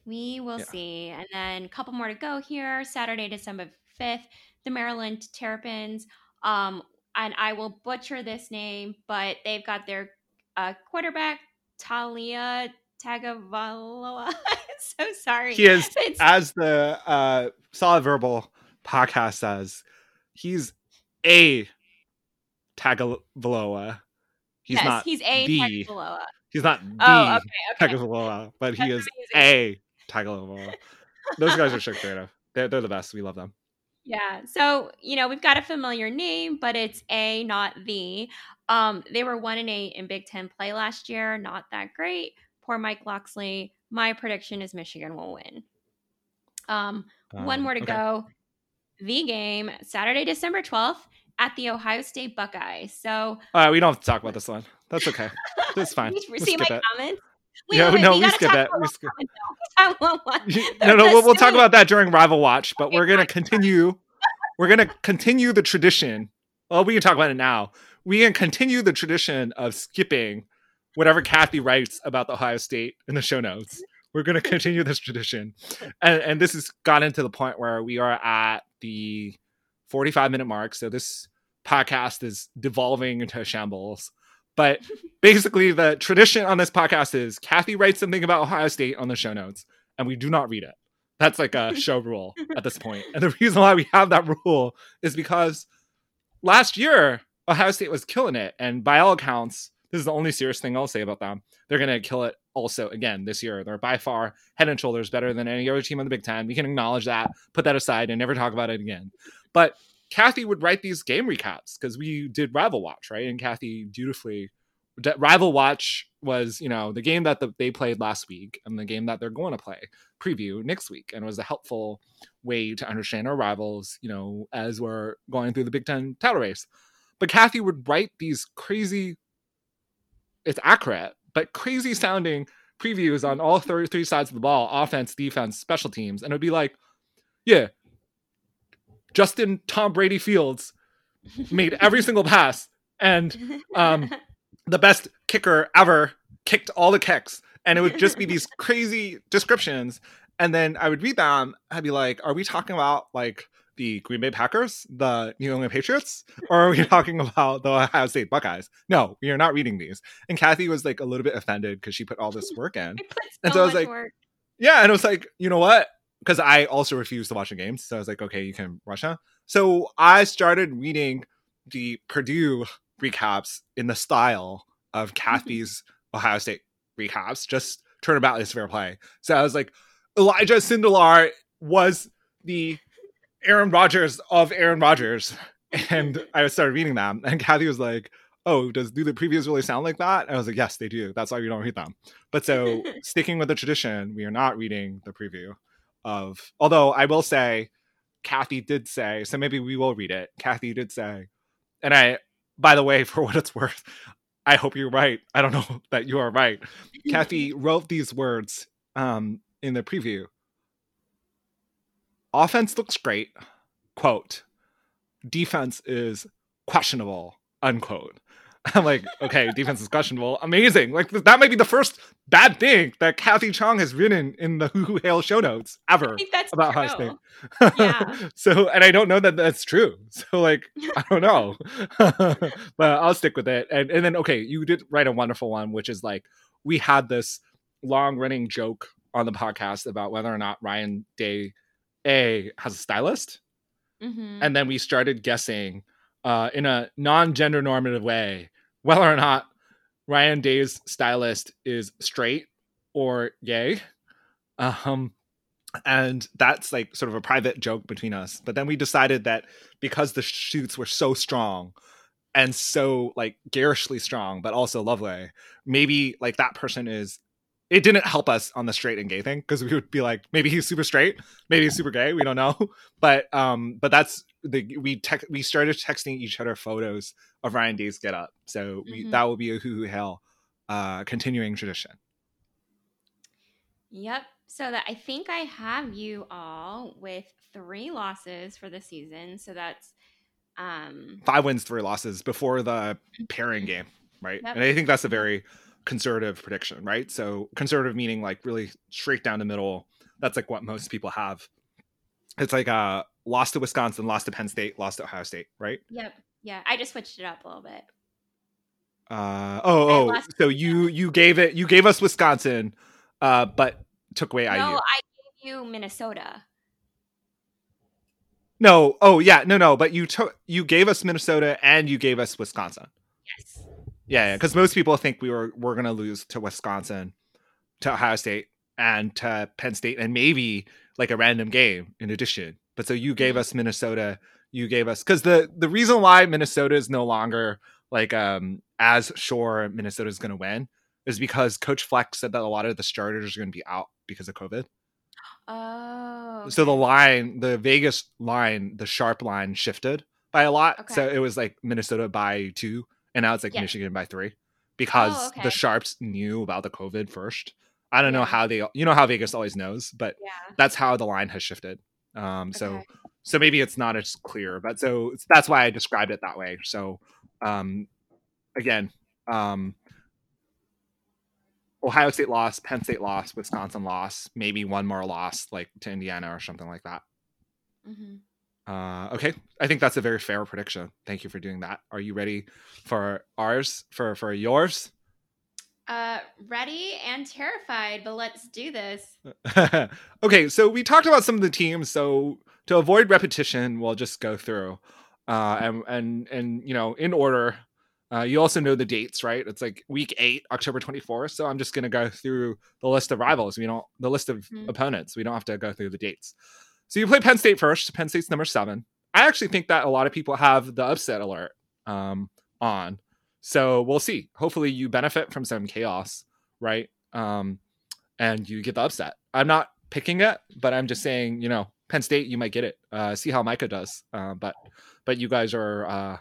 B: we will yeah. see. And then a couple more to go here. Saturday, December fifth, the Maryland Terrapins. Um, and I will butcher this name, but they've got their uh, quarterback Taulia Tagovailoa. so sorry.
A: He is, it's... as the uh, Solid Verbal podcast says, he's a Tagovailoa. He's yes, not
B: he's a
A: the,
B: Tagovailoa.
A: He's not the oh, okay, okay. Tagovailoa, but he is amazing. a Tagovailoa. Those guys are so creative. They're, they're the best. We love them.
B: Yeah. So, you know, we've got a familiar name, but it's A, not the. Um, they were one and eight in Big Ten play last year. Not that great. Poor Mike Locksley. My prediction is Michigan will win. Um, um one more to okay. go. The game, Saturday, December 12th at the Ohio State Buckeyes. So
A: uh, we don't have to talk about this one. That's okay. That's fine.
B: you see my it. comments?
A: Wait, yeah, no, we skip it. We skip. no, no, we'll, we'll talk about that during Rival Watch, but okay, we're gonna continue. we're gonna continue the tradition. Well, we can talk about it now. We can continue the tradition of skipping whatever Kathy writes about the Ohio State in the show notes. We're gonna continue this tradition, and and this has gotten to the point where we are at the forty-five minute mark. So this podcast is devolving into shambles. But basically, the tradition on this podcast is Kathy writes something about Ohio State on the show notes, and we do not read it. That's like a show rule at this point. And the reason why we have that rule is because last year, Ohio State was killing it. And by all accounts, this is the only serious thing I'll say about them. They're going to kill it also again this year. They're by far head and shoulders better than any other team in the Big Ten. We can acknowledge that, put that aside, and never talk about it again. But Kathy would write these game recaps because we did Rival Watch, right? And Kathy dutifully Rival Watch was, you know, the game that the, they played last week and the game that they're going to play preview next week, and it was a helpful way to understand our rivals, you know, as we're going through the Big Ten title race. But Kathy would write these crazy, it's accurate, but crazy sounding previews on all three, three sides of the ball offense, defense, special teams. And it would be like, yeah, Justin Tom Brady Fields made every single pass, and um, the best kicker ever kicked all the kicks, and it would just be these crazy descriptions. And then I would read them. I'd be like, "Are we talking about like the Green Bay Packers, the New England Patriots, or are we talking about the Ohio State Buckeyes? No, we are not reading these. And Kathy was like a little bit offended because she put all this work in.
B: so
A: and so I was like,
B: work.
A: yeah. And it was like, you know what? Because I also refuse to watch the games. So I was like, okay, you can watch them. So I started reading the Purdue recaps in the style of Kathy's Ohio State recaps, just turnabout is fair play. So I was like, Elijah Sindelar was the Aaron Rodgers of Aaron Rodgers. And I started reading them. And Kathy was like, Oh, does do the previews really sound like that? And I was like, Yes, they do. That's why we don't read them. But so sticking with the tradition, we are not reading the preview of although I will say Kathy did say, so maybe we will read it. Kathy did say, and I by the way, for what it's worth, I hope you're right. I don't know that you are right. Kathy wrote these words um, in the preview. Offense looks great, quote. Defense is questionable, unquote. I'm like, okay, defense is questionable. Amazing. Like that might be the first bad thing that Kathy Chong has written in the Hoo Hoo Hail show notes ever about
B: true.
A: State. Yeah. so, and I don't know that that's true. So, like, I don't know, but I'll stick with it. And and then, okay, you did write a wonderful one, which is like we had this long running joke on the podcast about whether or not Ryan Day A has a stylist, mm-hmm. and then we started guessing uh, in a non-gender normative way whether or not Ryan Day's stylist is straight or gay. Um, and that's like sort of a private joke between us but then we decided that because the shoots were so strong and so like garishly strong but also lovely maybe like that person is it didn't help us on the straight and gay thing because we would be like maybe he's super straight maybe he's super gay we don't know but um but that's the we tech we started texting each other photos of ryan day's get up so we,
B: Mhm.
A: that will be a hoo hoo hail uh continuing tradition
B: Yep. So that I think I have you all with three losses for the season. So that's um
A: five wins, three losses before the pairing game, right?
B: Yep.
A: And I think that's a very conservative prediction, right? So conservative meaning like really straight down the middle. That's like what most people have. It's like uh lost to Wisconsin, lost to Penn State, lost to Ohio State, right?
B: yep. Yeah. I just switched it up a little bit.
A: Uh oh oh so you you gave it you gave us Wisconsin, uh but took away
B: No,
A: IU.
B: I gave you Minnesota.
A: No, oh yeah, no no, but you took you gave us Minnesota and you gave us Wisconsin.
B: Yes.
A: Yeah, yeah, because most people think we were we're gonna lose to Wisconsin, to Ohio State, and to Penn State, and maybe like a random game in addition. But so you gave
B: Mhm.
A: us Minnesota, you gave us because the the reason why Minnesota is no longer like um as sure Minnesota is gonna win is because Coach Fleck said that a lot of the starters are gonna be out because of COVID.
B: Oh.
A: So the line, the Vegas line, the sharp line shifted by a lot. So it was like Minnesota by two, and now it's like
B: Yeah.
A: Michigan by three because
B: Oh, okay.
A: the sharps knew about the COVID first. I don't know how they, you know, how Vegas always knows, but
B: Yeah.
A: that's how the line has shifted. Um, so
B: Okay.
A: so maybe it's not as clear, but so it's- that's why I described it that way. So um, again, um, Ohio State loss, Penn State loss, Wisconsin loss, maybe one more loss like to Indiana or something like that.
B: Mhm.
A: Uh, okay, I think that's a very fair prediction. Thank you for doing that. Are you ready for ours? For for yours?
B: Uh, ready and terrified, but let's do this.
A: okay, so we talked about some of the teams. So to avoid repetition, we'll just go through, uh, and and and you know in order. Uh, you also know the dates, right? It's like week eight, October twenty fourth. So I'm just gonna go through the list of rivals. We don't the list of
B: Mhm.
A: opponents. We don't have to go through the dates. So you play Penn State first. Penn State's number seven. I actually think that a lot of people have the upset alert um, on. So we'll see. Hopefully you benefit from some chaos, right? Um, and you get the upset. I'm not picking it, but I'm just saying, you know, Penn State, you might get it. Uh, see how Micah does. Uh, but but you guys are uh,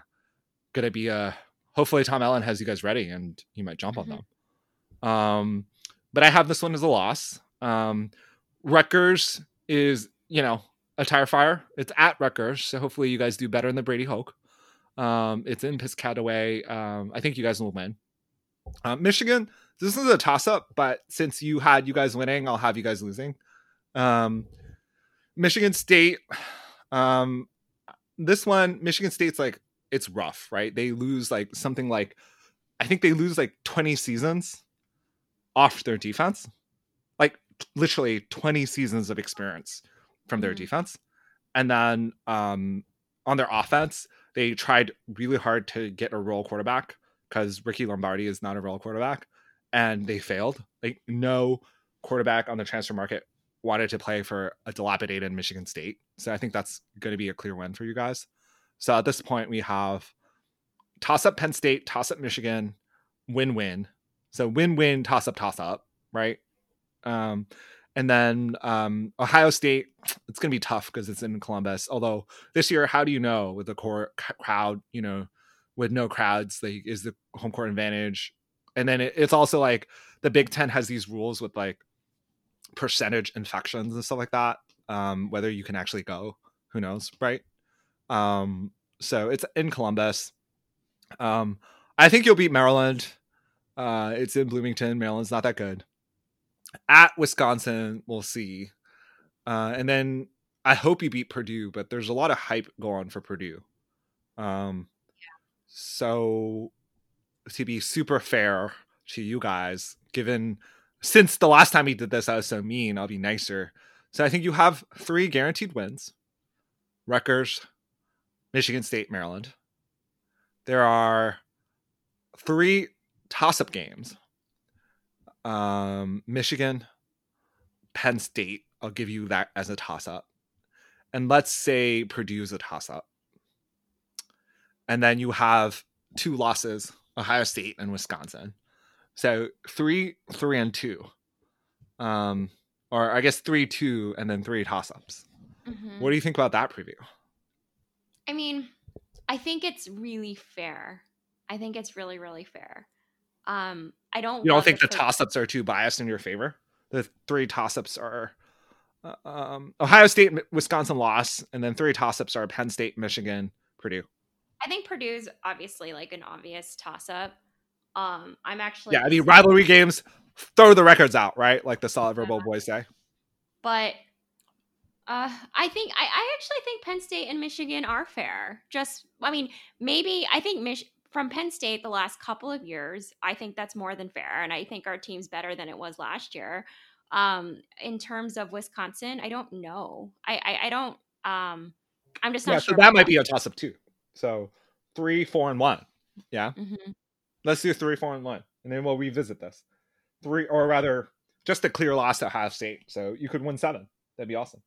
A: gonna be uh, hopefully Tom Allen has you guys ready, and you might jump
B: Mhm.
A: on them. Um, but I have this one as a loss. Um, Rutgers is you know a tire fire. It's at Rutgers, so hopefully you guys do better than the Brady Hoke. Um, it's in Piscataway. Um, I think you guys will win. Uh, Michigan, this is a toss up, but since you had you guys winning, I'll have you guys losing. Um, Michigan State, um, this one, Michigan State's like it's rough, right? They lose like something like I think they lose like 20 seasons off their defense, like literally 20 seasons of experience from their
B: Mhm.
A: defense, and then um, on their offense, they tried really hard to get a role quarterback because Rocky Lombardi is not a role quarterback, and they failed. Like no quarterback on the transfer market wanted to play for a dilapidated Michigan State, so I think that's going to be a clear win for you guys. So at this point, we have toss up Penn State, toss up Michigan, win win. So win win, toss up, toss up, right? Um, and then um, Ohio State, it's going to be tough because it's in Columbus. Although this year, how do you know with the core crowd, you know, with no crowds, like is the home court advantage? And then it, it's also like the Big Ten has these rules with like percentage infections and stuff like that. Um, whether you can actually go, who knows, right? Um, so it's in Columbus. Um, I think you'll beat Maryland. Uh, it's in Bloomington. Maryland's not that good. At Wisconsin, we'll see. Uh, and then I hope you beat Purdue, but there's a lot of hype going for Purdue. Um, so to be super fair to you guys, given since the last time we did this, I was so mean, I'll be nicer. So I think you have three guaranteed wins Rutgers, Michigan State, Maryland. There are three toss up games um, Michigan, Penn State, I'll give you that as a toss up. And let's say Purdue's a toss up. And then you have two losses, Ohio State and Wisconsin. So three, three, and two. Um, or I guess three, two, and then three toss ups. Mm-hmm. What do you think about that preview?
B: I mean, I think it's really fair. I think it's really, really fair. Um, I don't.
A: You don't think the, the toss ups are too biased in your favor? The three toss ups are uh, um, Ohio State, Wisconsin loss, and then three toss ups are Penn State, Michigan, Purdue.
B: I think Purdue's obviously like an obvious toss up. Um, I'm actually
A: yeah. I mean, rivalry games throw the records out, right? Like the Solid Verbal boys say.
B: But uh, I think I, I actually think Penn State and Michigan are fair. Just, I mean, maybe I think Mich- from Penn State the last couple of years, I think that's more than fair, and I think our team's better than it was last year. Um, in terms of Wisconsin, I don't know. I I, I don't. Um, I'm just not
A: yeah,
B: sure.
A: So that might be a toss up too. So three, four, and one. Yeah. Mm-hmm. Let's do three, four, and one, and then we'll revisit this. Three, or rather, just a clear loss at Ohio State. So you could win seven. That'd be awesome.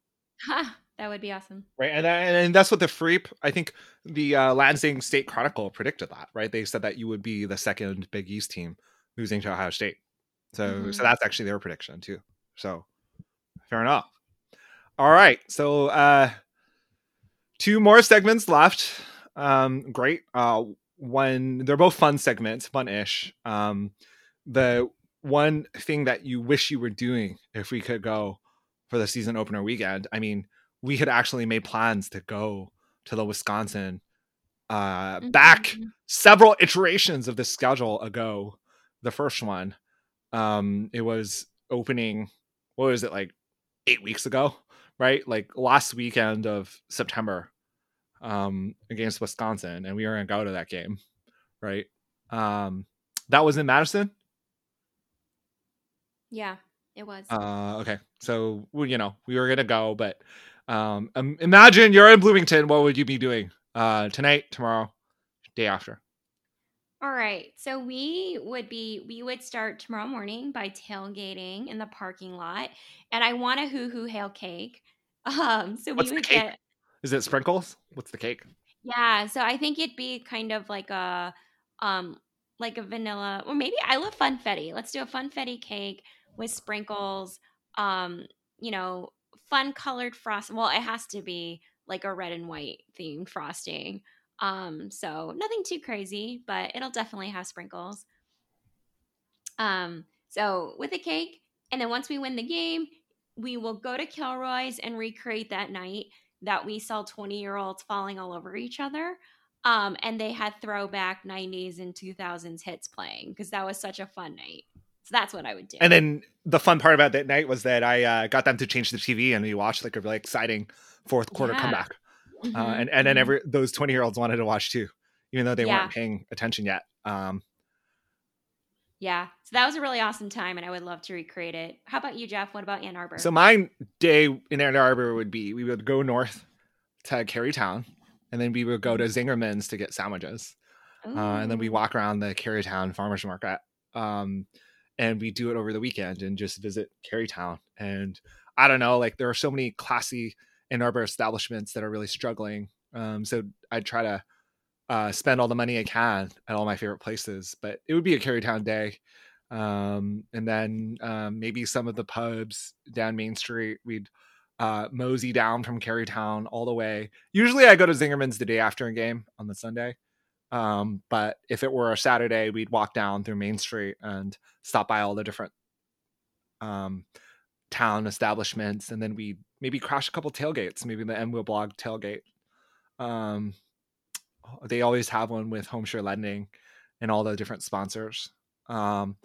B: that would be awesome.
A: Right, and and that's what the Freep. I think the uh, Lansing State Chronicle predicted that. Right, they said that you would be the second Big East team losing to Ohio State. So mm-hmm. so that's actually their prediction too. So fair enough. All right, so uh, two more segments left. Um, great. Uh, one, they're both fun segments, fun-ish. Um, the one thing that you wish you were doing if we could go for the season opener weekend. I mean, we had actually made plans to go to the Wisconsin uh mm-hmm. back several iterations of the schedule ago. The first one, um, it was opening. What was it like? Eight weeks ago, right? Like last weekend of September, um, against Wisconsin, and we were gonna go to that game, right? Um, that was in Madison.
B: Yeah. It was.
A: Uh, okay. So, you know, we were going to go, but um, imagine you're in Bloomington. What would you be doing uh, tonight, tomorrow, day after?
B: All right. So we would be we would start tomorrow morning by tailgating in the parking lot, and I want a hoo hoo hail cake. Um, so
A: What's
B: we would
A: get. Is it sprinkles? What's the cake?
B: Yeah. So I think it'd be kind of like a um like a vanilla, or maybe I love funfetti. Let's do a funfetti cake with sprinkles, um, you know, fun colored frosting. Well, it has to be like a red and white themed frosting. Um, so nothing too crazy, but it'll definitely have sprinkles. Um, so with a cake, and then once we win the game, we will go to Kilroy's and recreate that night that we saw 20 year olds falling all over each other. Um, and they had throwback 90s and 2000s hits playing because that was such a fun night. So that's what I would do.
A: And then the fun part about that night was that I uh, got them to change the TV and we watched like a really exciting fourth quarter yeah. comeback. Uh, mm-hmm. Uh, and and then mm-hmm. every those twenty year olds wanted to watch too, even though they yeah. weren't paying attention yet. Um,
B: yeah, so that was a really awesome time, and I would love to recreate it. How about you, Jeff? What about Ann Arbor?
A: So my day in Ann Arbor would be we would go north to Kerrytown, and then we would go to mm-hmm. Zingerman's to get sandwiches, uh, and then we walk around the Kerrytown Farmers Market. Um, and we do it over the weekend and just visit Kerrytown. And I don't know, like there are so many classy Ann Arbor establishments that are really struggling. Um, so I try to uh, spend all the money I can at all my favorite places. But it would be a Kerrytown day. Um, and then um, maybe some of the pubs down Main Street. We'd uh, mosey down from Kerrytown all the way. Usually I go to Zingerman's the day after a game on the Sunday. Um, but if it were a Saturday, we'd walk down through Main Street and stop by all the different um, town establishments, and then we maybe crash a couple tailgates, maybe the MGoBlog tailgate. Um, they always have one with HomeSure Lending and all the different sponsors. Um,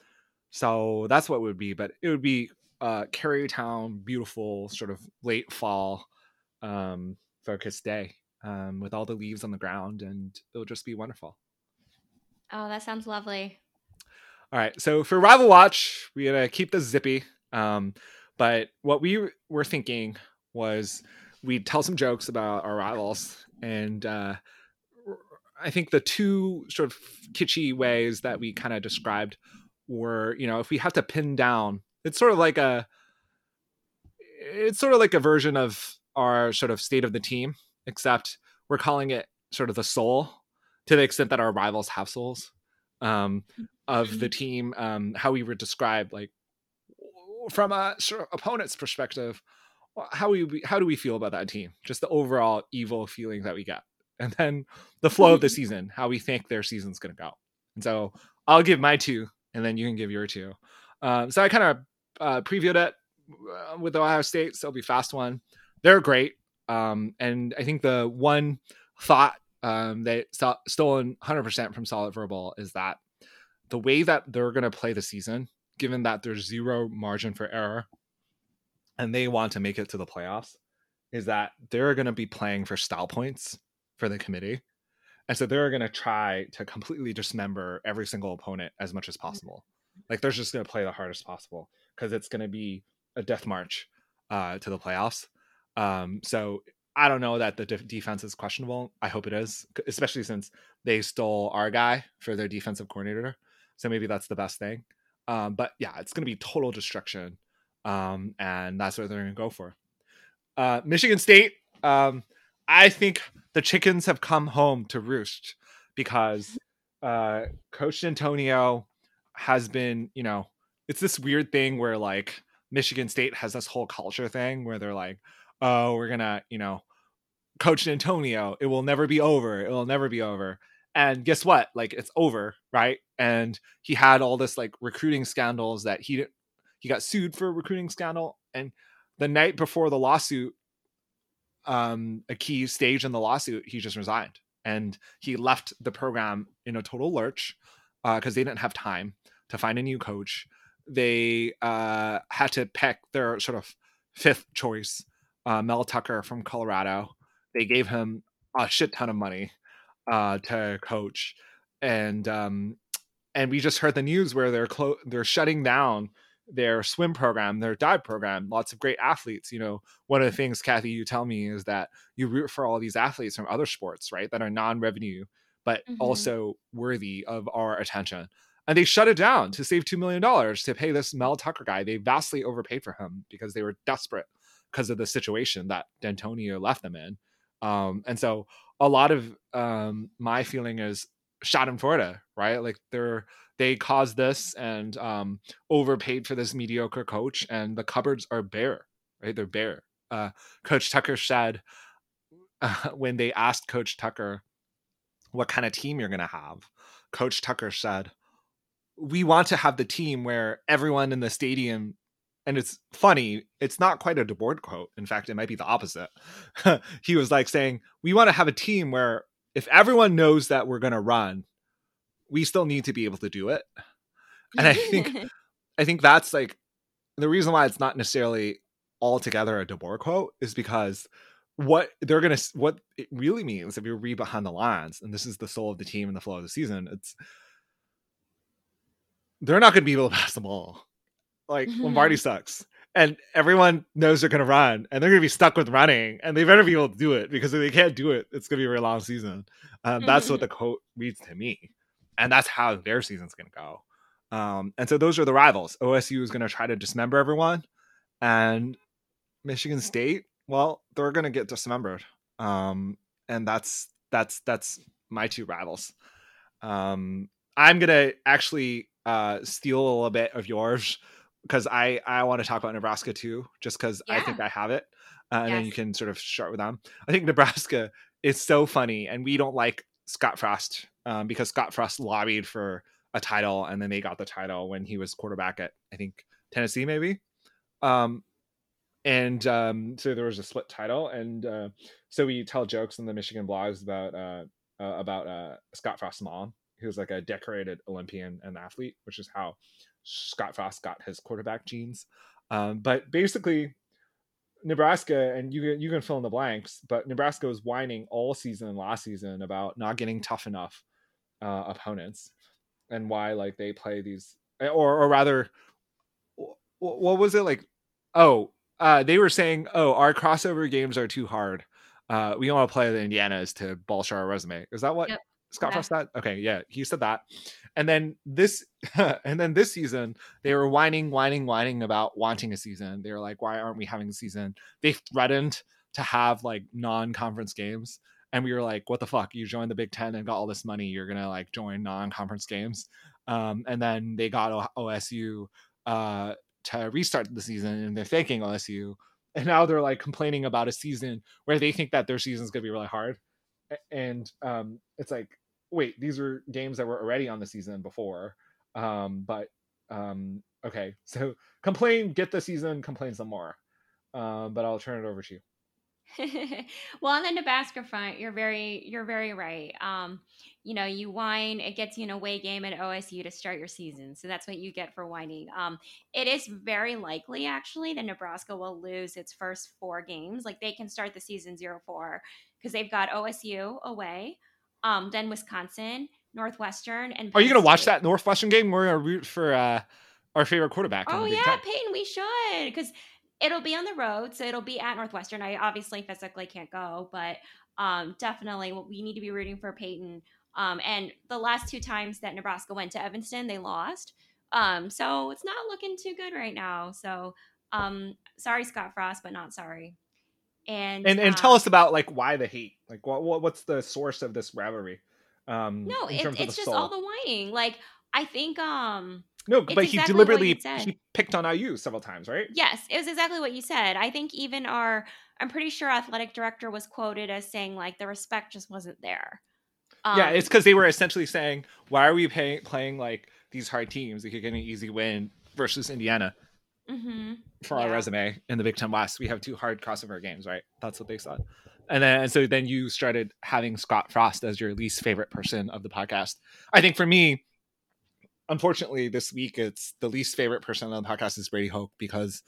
A: so that's what it would be, but it would be uh, Kerrytown, beautiful sort of late fall um, focused day um, with all the leaves on the ground, and it'll just be wonderful.
B: Oh, that sounds lovely.
A: All right, so for Rival Watch, we're gonna keep this zippy. Um, but what we were thinking was we'd tell some jokes about our rivals, and uh, I think the two sort of kitschy ways that we kind of described were, you know, if we have to pin down, it's sort of like a it's sort of like a version of our sort of state of the team, except we're calling it sort of the soul to the extent that our rivals have souls um, of the mm-hmm. team. Um, how we would describe like from a sort of opponent's perspective, how we how do we feel about that team? Just the overall evil feeling that we get, and then the flow of the season, how we think their season's going to go. And so I'll give my two, and then you can give your two. Um, so I kind of uh, previewed it uh, with Ohio State, so it'll be fast one. They're great, um, and I think the one thought um, that stolen 100% from Solid Verbal is that the way that they're going to play the season, given that there's zero margin for error, and they want to make it to the playoffs, is that they're going to be playing for style points for the committee. And so they're going to try to completely dismember every single opponent as much as possible. Like they're just going to play the hardest possible because it's going to be a death march uh, to the playoffs. Um, so I don't know that the de- defense is questionable. I hope it is, especially since they stole our guy for their defensive coordinator. So maybe that's the best thing. Um, but yeah, it's going to be total destruction, um, and that's what they're going to go for. Uh, Michigan State. Um, I think the chickens have come home to roost because uh, Coach Dantonio has been, you know, it's this weird thing where like Michigan State has this whole culture thing where they're like, oh, we're gonna, you know, coach Dantonio. It will never be over. It will never be over. And guess what? Like it's over, right? And he had all this like recruiting scandals that he he got sued for a recruiting scandal. And the night before the lawsuit, um, a key stage in the lawsuit, he just resigned and he left the program in a total lurch because uh, they didn't have time to find a new coach. They uh, had to pick their sort of fifth choice uh, Mel Tucker from Colorado. They gave him a shit ton of money uh, to coach, and um, and we just heard the news where they're clo- they're shutting down their swim program, their dive program. Lots of great athletes. You know, one of the things, Kathy, you tell me is that you root for all these athletes from other sports, right, that are non-revenue but mm-hmm. also worthy of our attention. And they shut it down to save $2 million to pay this Mel Tucker guy. They vastly overpaid for him because they were desperate because of the situation that Dantonio left them in. Um, and so a lot of um, my feeling is Schadenfreude, right? Like they're they caused this and um, overpaid for this mediocre coach, and the cupboards are bare, right? They're bare. Uh, coach Tucker said uh, when they asked Coach Tucker what kind of team you're going to have, Coach Tucker said, "We want to have the team where everyone in the stadium and it's funny it's not quite a DeBord quote in fact it might be the opposite. He was like saying we want to have a team where if everyone knows that we're going to run we still need to be able to do it. And i think i think that's like the reason why it's not necessarily altogether a DeBord quote is because what they're gonna what it really means if you read behind the lines and this is the soul of the team and the flow of the season it's they're not gonna be able to pass the ball like mm-hmm. Lombardi sucks. And everyone knows they're gonna run and they're gonna be stuck with running and they better be able to do it because if they can't do it, it's gonna be a very long season. Um, that's what mm-hmm. the quote reads to me. And that's how their season's gonna go. Um, and so those are the rivals. OSU is gonna try to dismember everyone, and Michigan State, well, they're gonna get dismembered. Um, and that's that's that's my two rivals. Um, I'm gonna actually uh, steal a little bit of yours because I I want to talk about Nebraska too, just because yeah. I think I have it, uh, and yes. then you can sort of start with them. I think Nebraska is so funny, and we don't like Scott Frost um, because Scott Frost lobbied for a title, and then they got the title when he was quarterback at I think Tennessee, maybe. Um, and um, so there was a split title, and uh, so we tell jokes in the Michigan blogs about uh, uh, about uh, Scott Frost's mom, who's like a decorated Olympian and athlete, which is how Scott Frost got his quarterback genes. Um, but basically, Nebraska, and you you can fill in the blanks, but Nebraska was whining all season and last season about not getting tough enough uh, opponents, and why like they play these, or or rather, what was it like? Oh, uh, they were saying, oh, our crossover games are too hard. Uh, we want to play the Indianas to bolster our resume. Is that what? Yep. Scott Frost that? Okay, yeah, he said that. And then this and then this season, they were whining, whining, whining about wanting a season. They were like, why aren't we having a season? They threatened to have like non-conference games. And we were like, what the fuck? You joined the Big Ten and got all this money. You're gonna like join non-conference games. Um, and then they got OSU uh, to restart the season and they're thanking OSU. And now they're like complaining about a season where they think that their season is gonna be really hard. And um, it's like, wait, these are games that were already on the season before. Um, but um, okay, so complain, get the season, complain some more. Um, but I'll turn it over to you.
B: well, on the Nebraska front, you're very you're very right. Um, you know, you whine, it gets you an away game at OSU to start your season. So that's what you get for whining. Um, it is very likely actually that Nebraska will lose its first four games. Like they can start the season 0-4 because they've got OSU away, um, then Wisconsin, Northwestern, and
A: Penn are you going to watch that Northwestern game? We're going to root for uh, our favorite quarterback.
B: Oh yeah, Peyton, we should because it'll be on the road, so it'll be at Northwestern. I obviously physically can't go, but um, definitely we need to be rooting for Peyton. Um, and the last two times that Nebraska went to Evanston, they lost. Um, so it's not looking too good right now. So um, sorry, Scott Frost, but not sorry. And
A: and, and tell uh us about like why the hate. Like what, what what's the source of this rivalry?
B: Um, no, it, it's just soul. all the whining. Like I think um
A: no, but exactly he deliberately he picked on IU several times, right?
B: Yes, it was exactly what you said. I think even our I'm pretty sure athletic director was quoted as saying like the respect just wasn't there.
A: Um, yeah, it's because they were essentially saying, "Why are we pay- playing like these hard teams? We could get an easy win versus Indiana mm-hmm. for yeah. our resume in the Big Ten West. We have two hard crossover games, right? That's what they said." And then, and so then you started having Scott Frost as your least favorite person of the podcast. I think for me, unfortunately, this week it's the least favorite person on the podcast is Brady Hoke because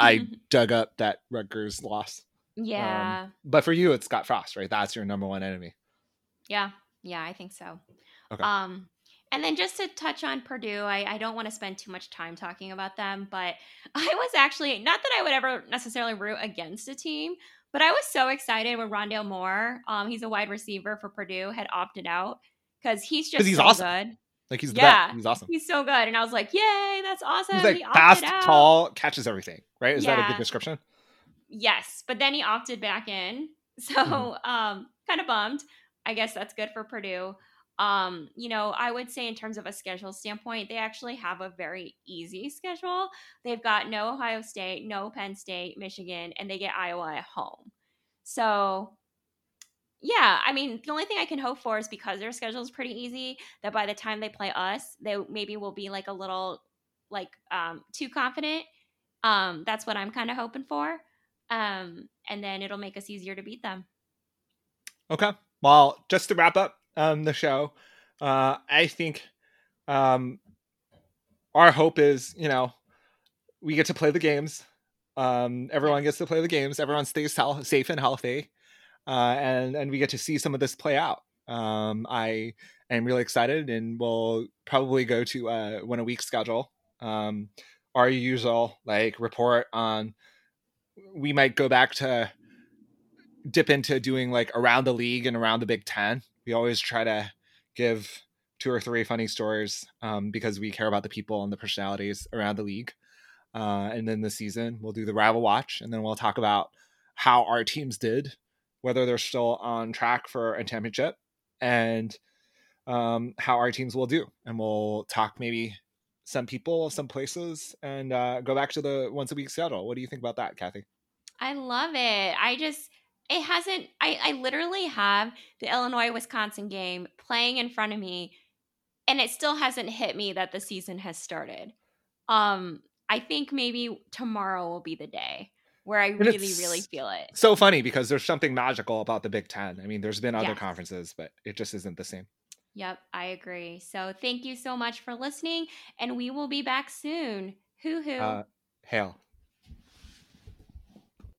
A: I dug up that Rutgers loss.
B: Yeah.
A: Um, but for you, it's Scott Frost, right? That's your number one enemy.
B: Yeah. Yeah, I think so. Okay. Um, and then just to touch on Purdue, I, I don't want to spend too much time talking about them, but I was actually not that I would ever necessarily root against a team, but I was so excited when Rondale Moore, um, he's a wide receiver for Purdue, had opted out because he's just
A: he's
B: so
A: awesome.
B: good.
A: Like he's the yeah, best. He's awesome.
B: He's so good, and I was like, "Yay, that's awesome!"
A: He's like he fast, out. tall, catches everything. Right? Is yeah. that a good description?
B: Yes, but then he opted back in, so mm-hmm. um, kind of bummed. I guess that's good for Purdue. Um, you know, I would say in terms of a schedule standpoint, they actually have a very easy schedule. They've got no Ohio State, no Penn State, Michigan, and they get Iowa at home. So yeah, I mean, the only thing I can hope for is because their schedule is pretty easy, that by the time they play us, they maybe will be like a little like um too confident. Um that's what I'm kind of hoping for. Um and then it'll make us easier to beat them.
A: Okay. Well, just to wrap up um the show, uh I think um our hope is, you know, we get to play the games. Um everyone gets to play the games. Everyone stays safe and healthy uh, and and we get to see some of this play out. Um, I am really excited, and we'll probably go to uh, when a week schedule. Um, our usual like report on. We might go back to dip into doing like around the league and around the Big Ten. We always try to give two or three funny stories um, because we care about the people and the personalities around the league. Uh, and then the season, we'll do the rival watch, and then we'll talk about how our teams did whether they're still on track for a championship, and um, how our teams will do. And we'll talk maybe some people, some places, and uh, go back to the once a week schedule. What do you think about that, Kathy?
B: I love it. I just it hasn't I, I literally have the Illinois Wisconsin game playing in front of me and it still hasn't hit me that the season has started. Um I think maybe tomorrow will be the day where I really, really feel it.
A: So funny because there's something magical about the Big Ten. I mean, there's been other yes. conferences, but it just isn't the same.
B: Yep, I agree. So thank you so much for listening, and we will be back soon. Hoo hoo. Uh,
A: hail.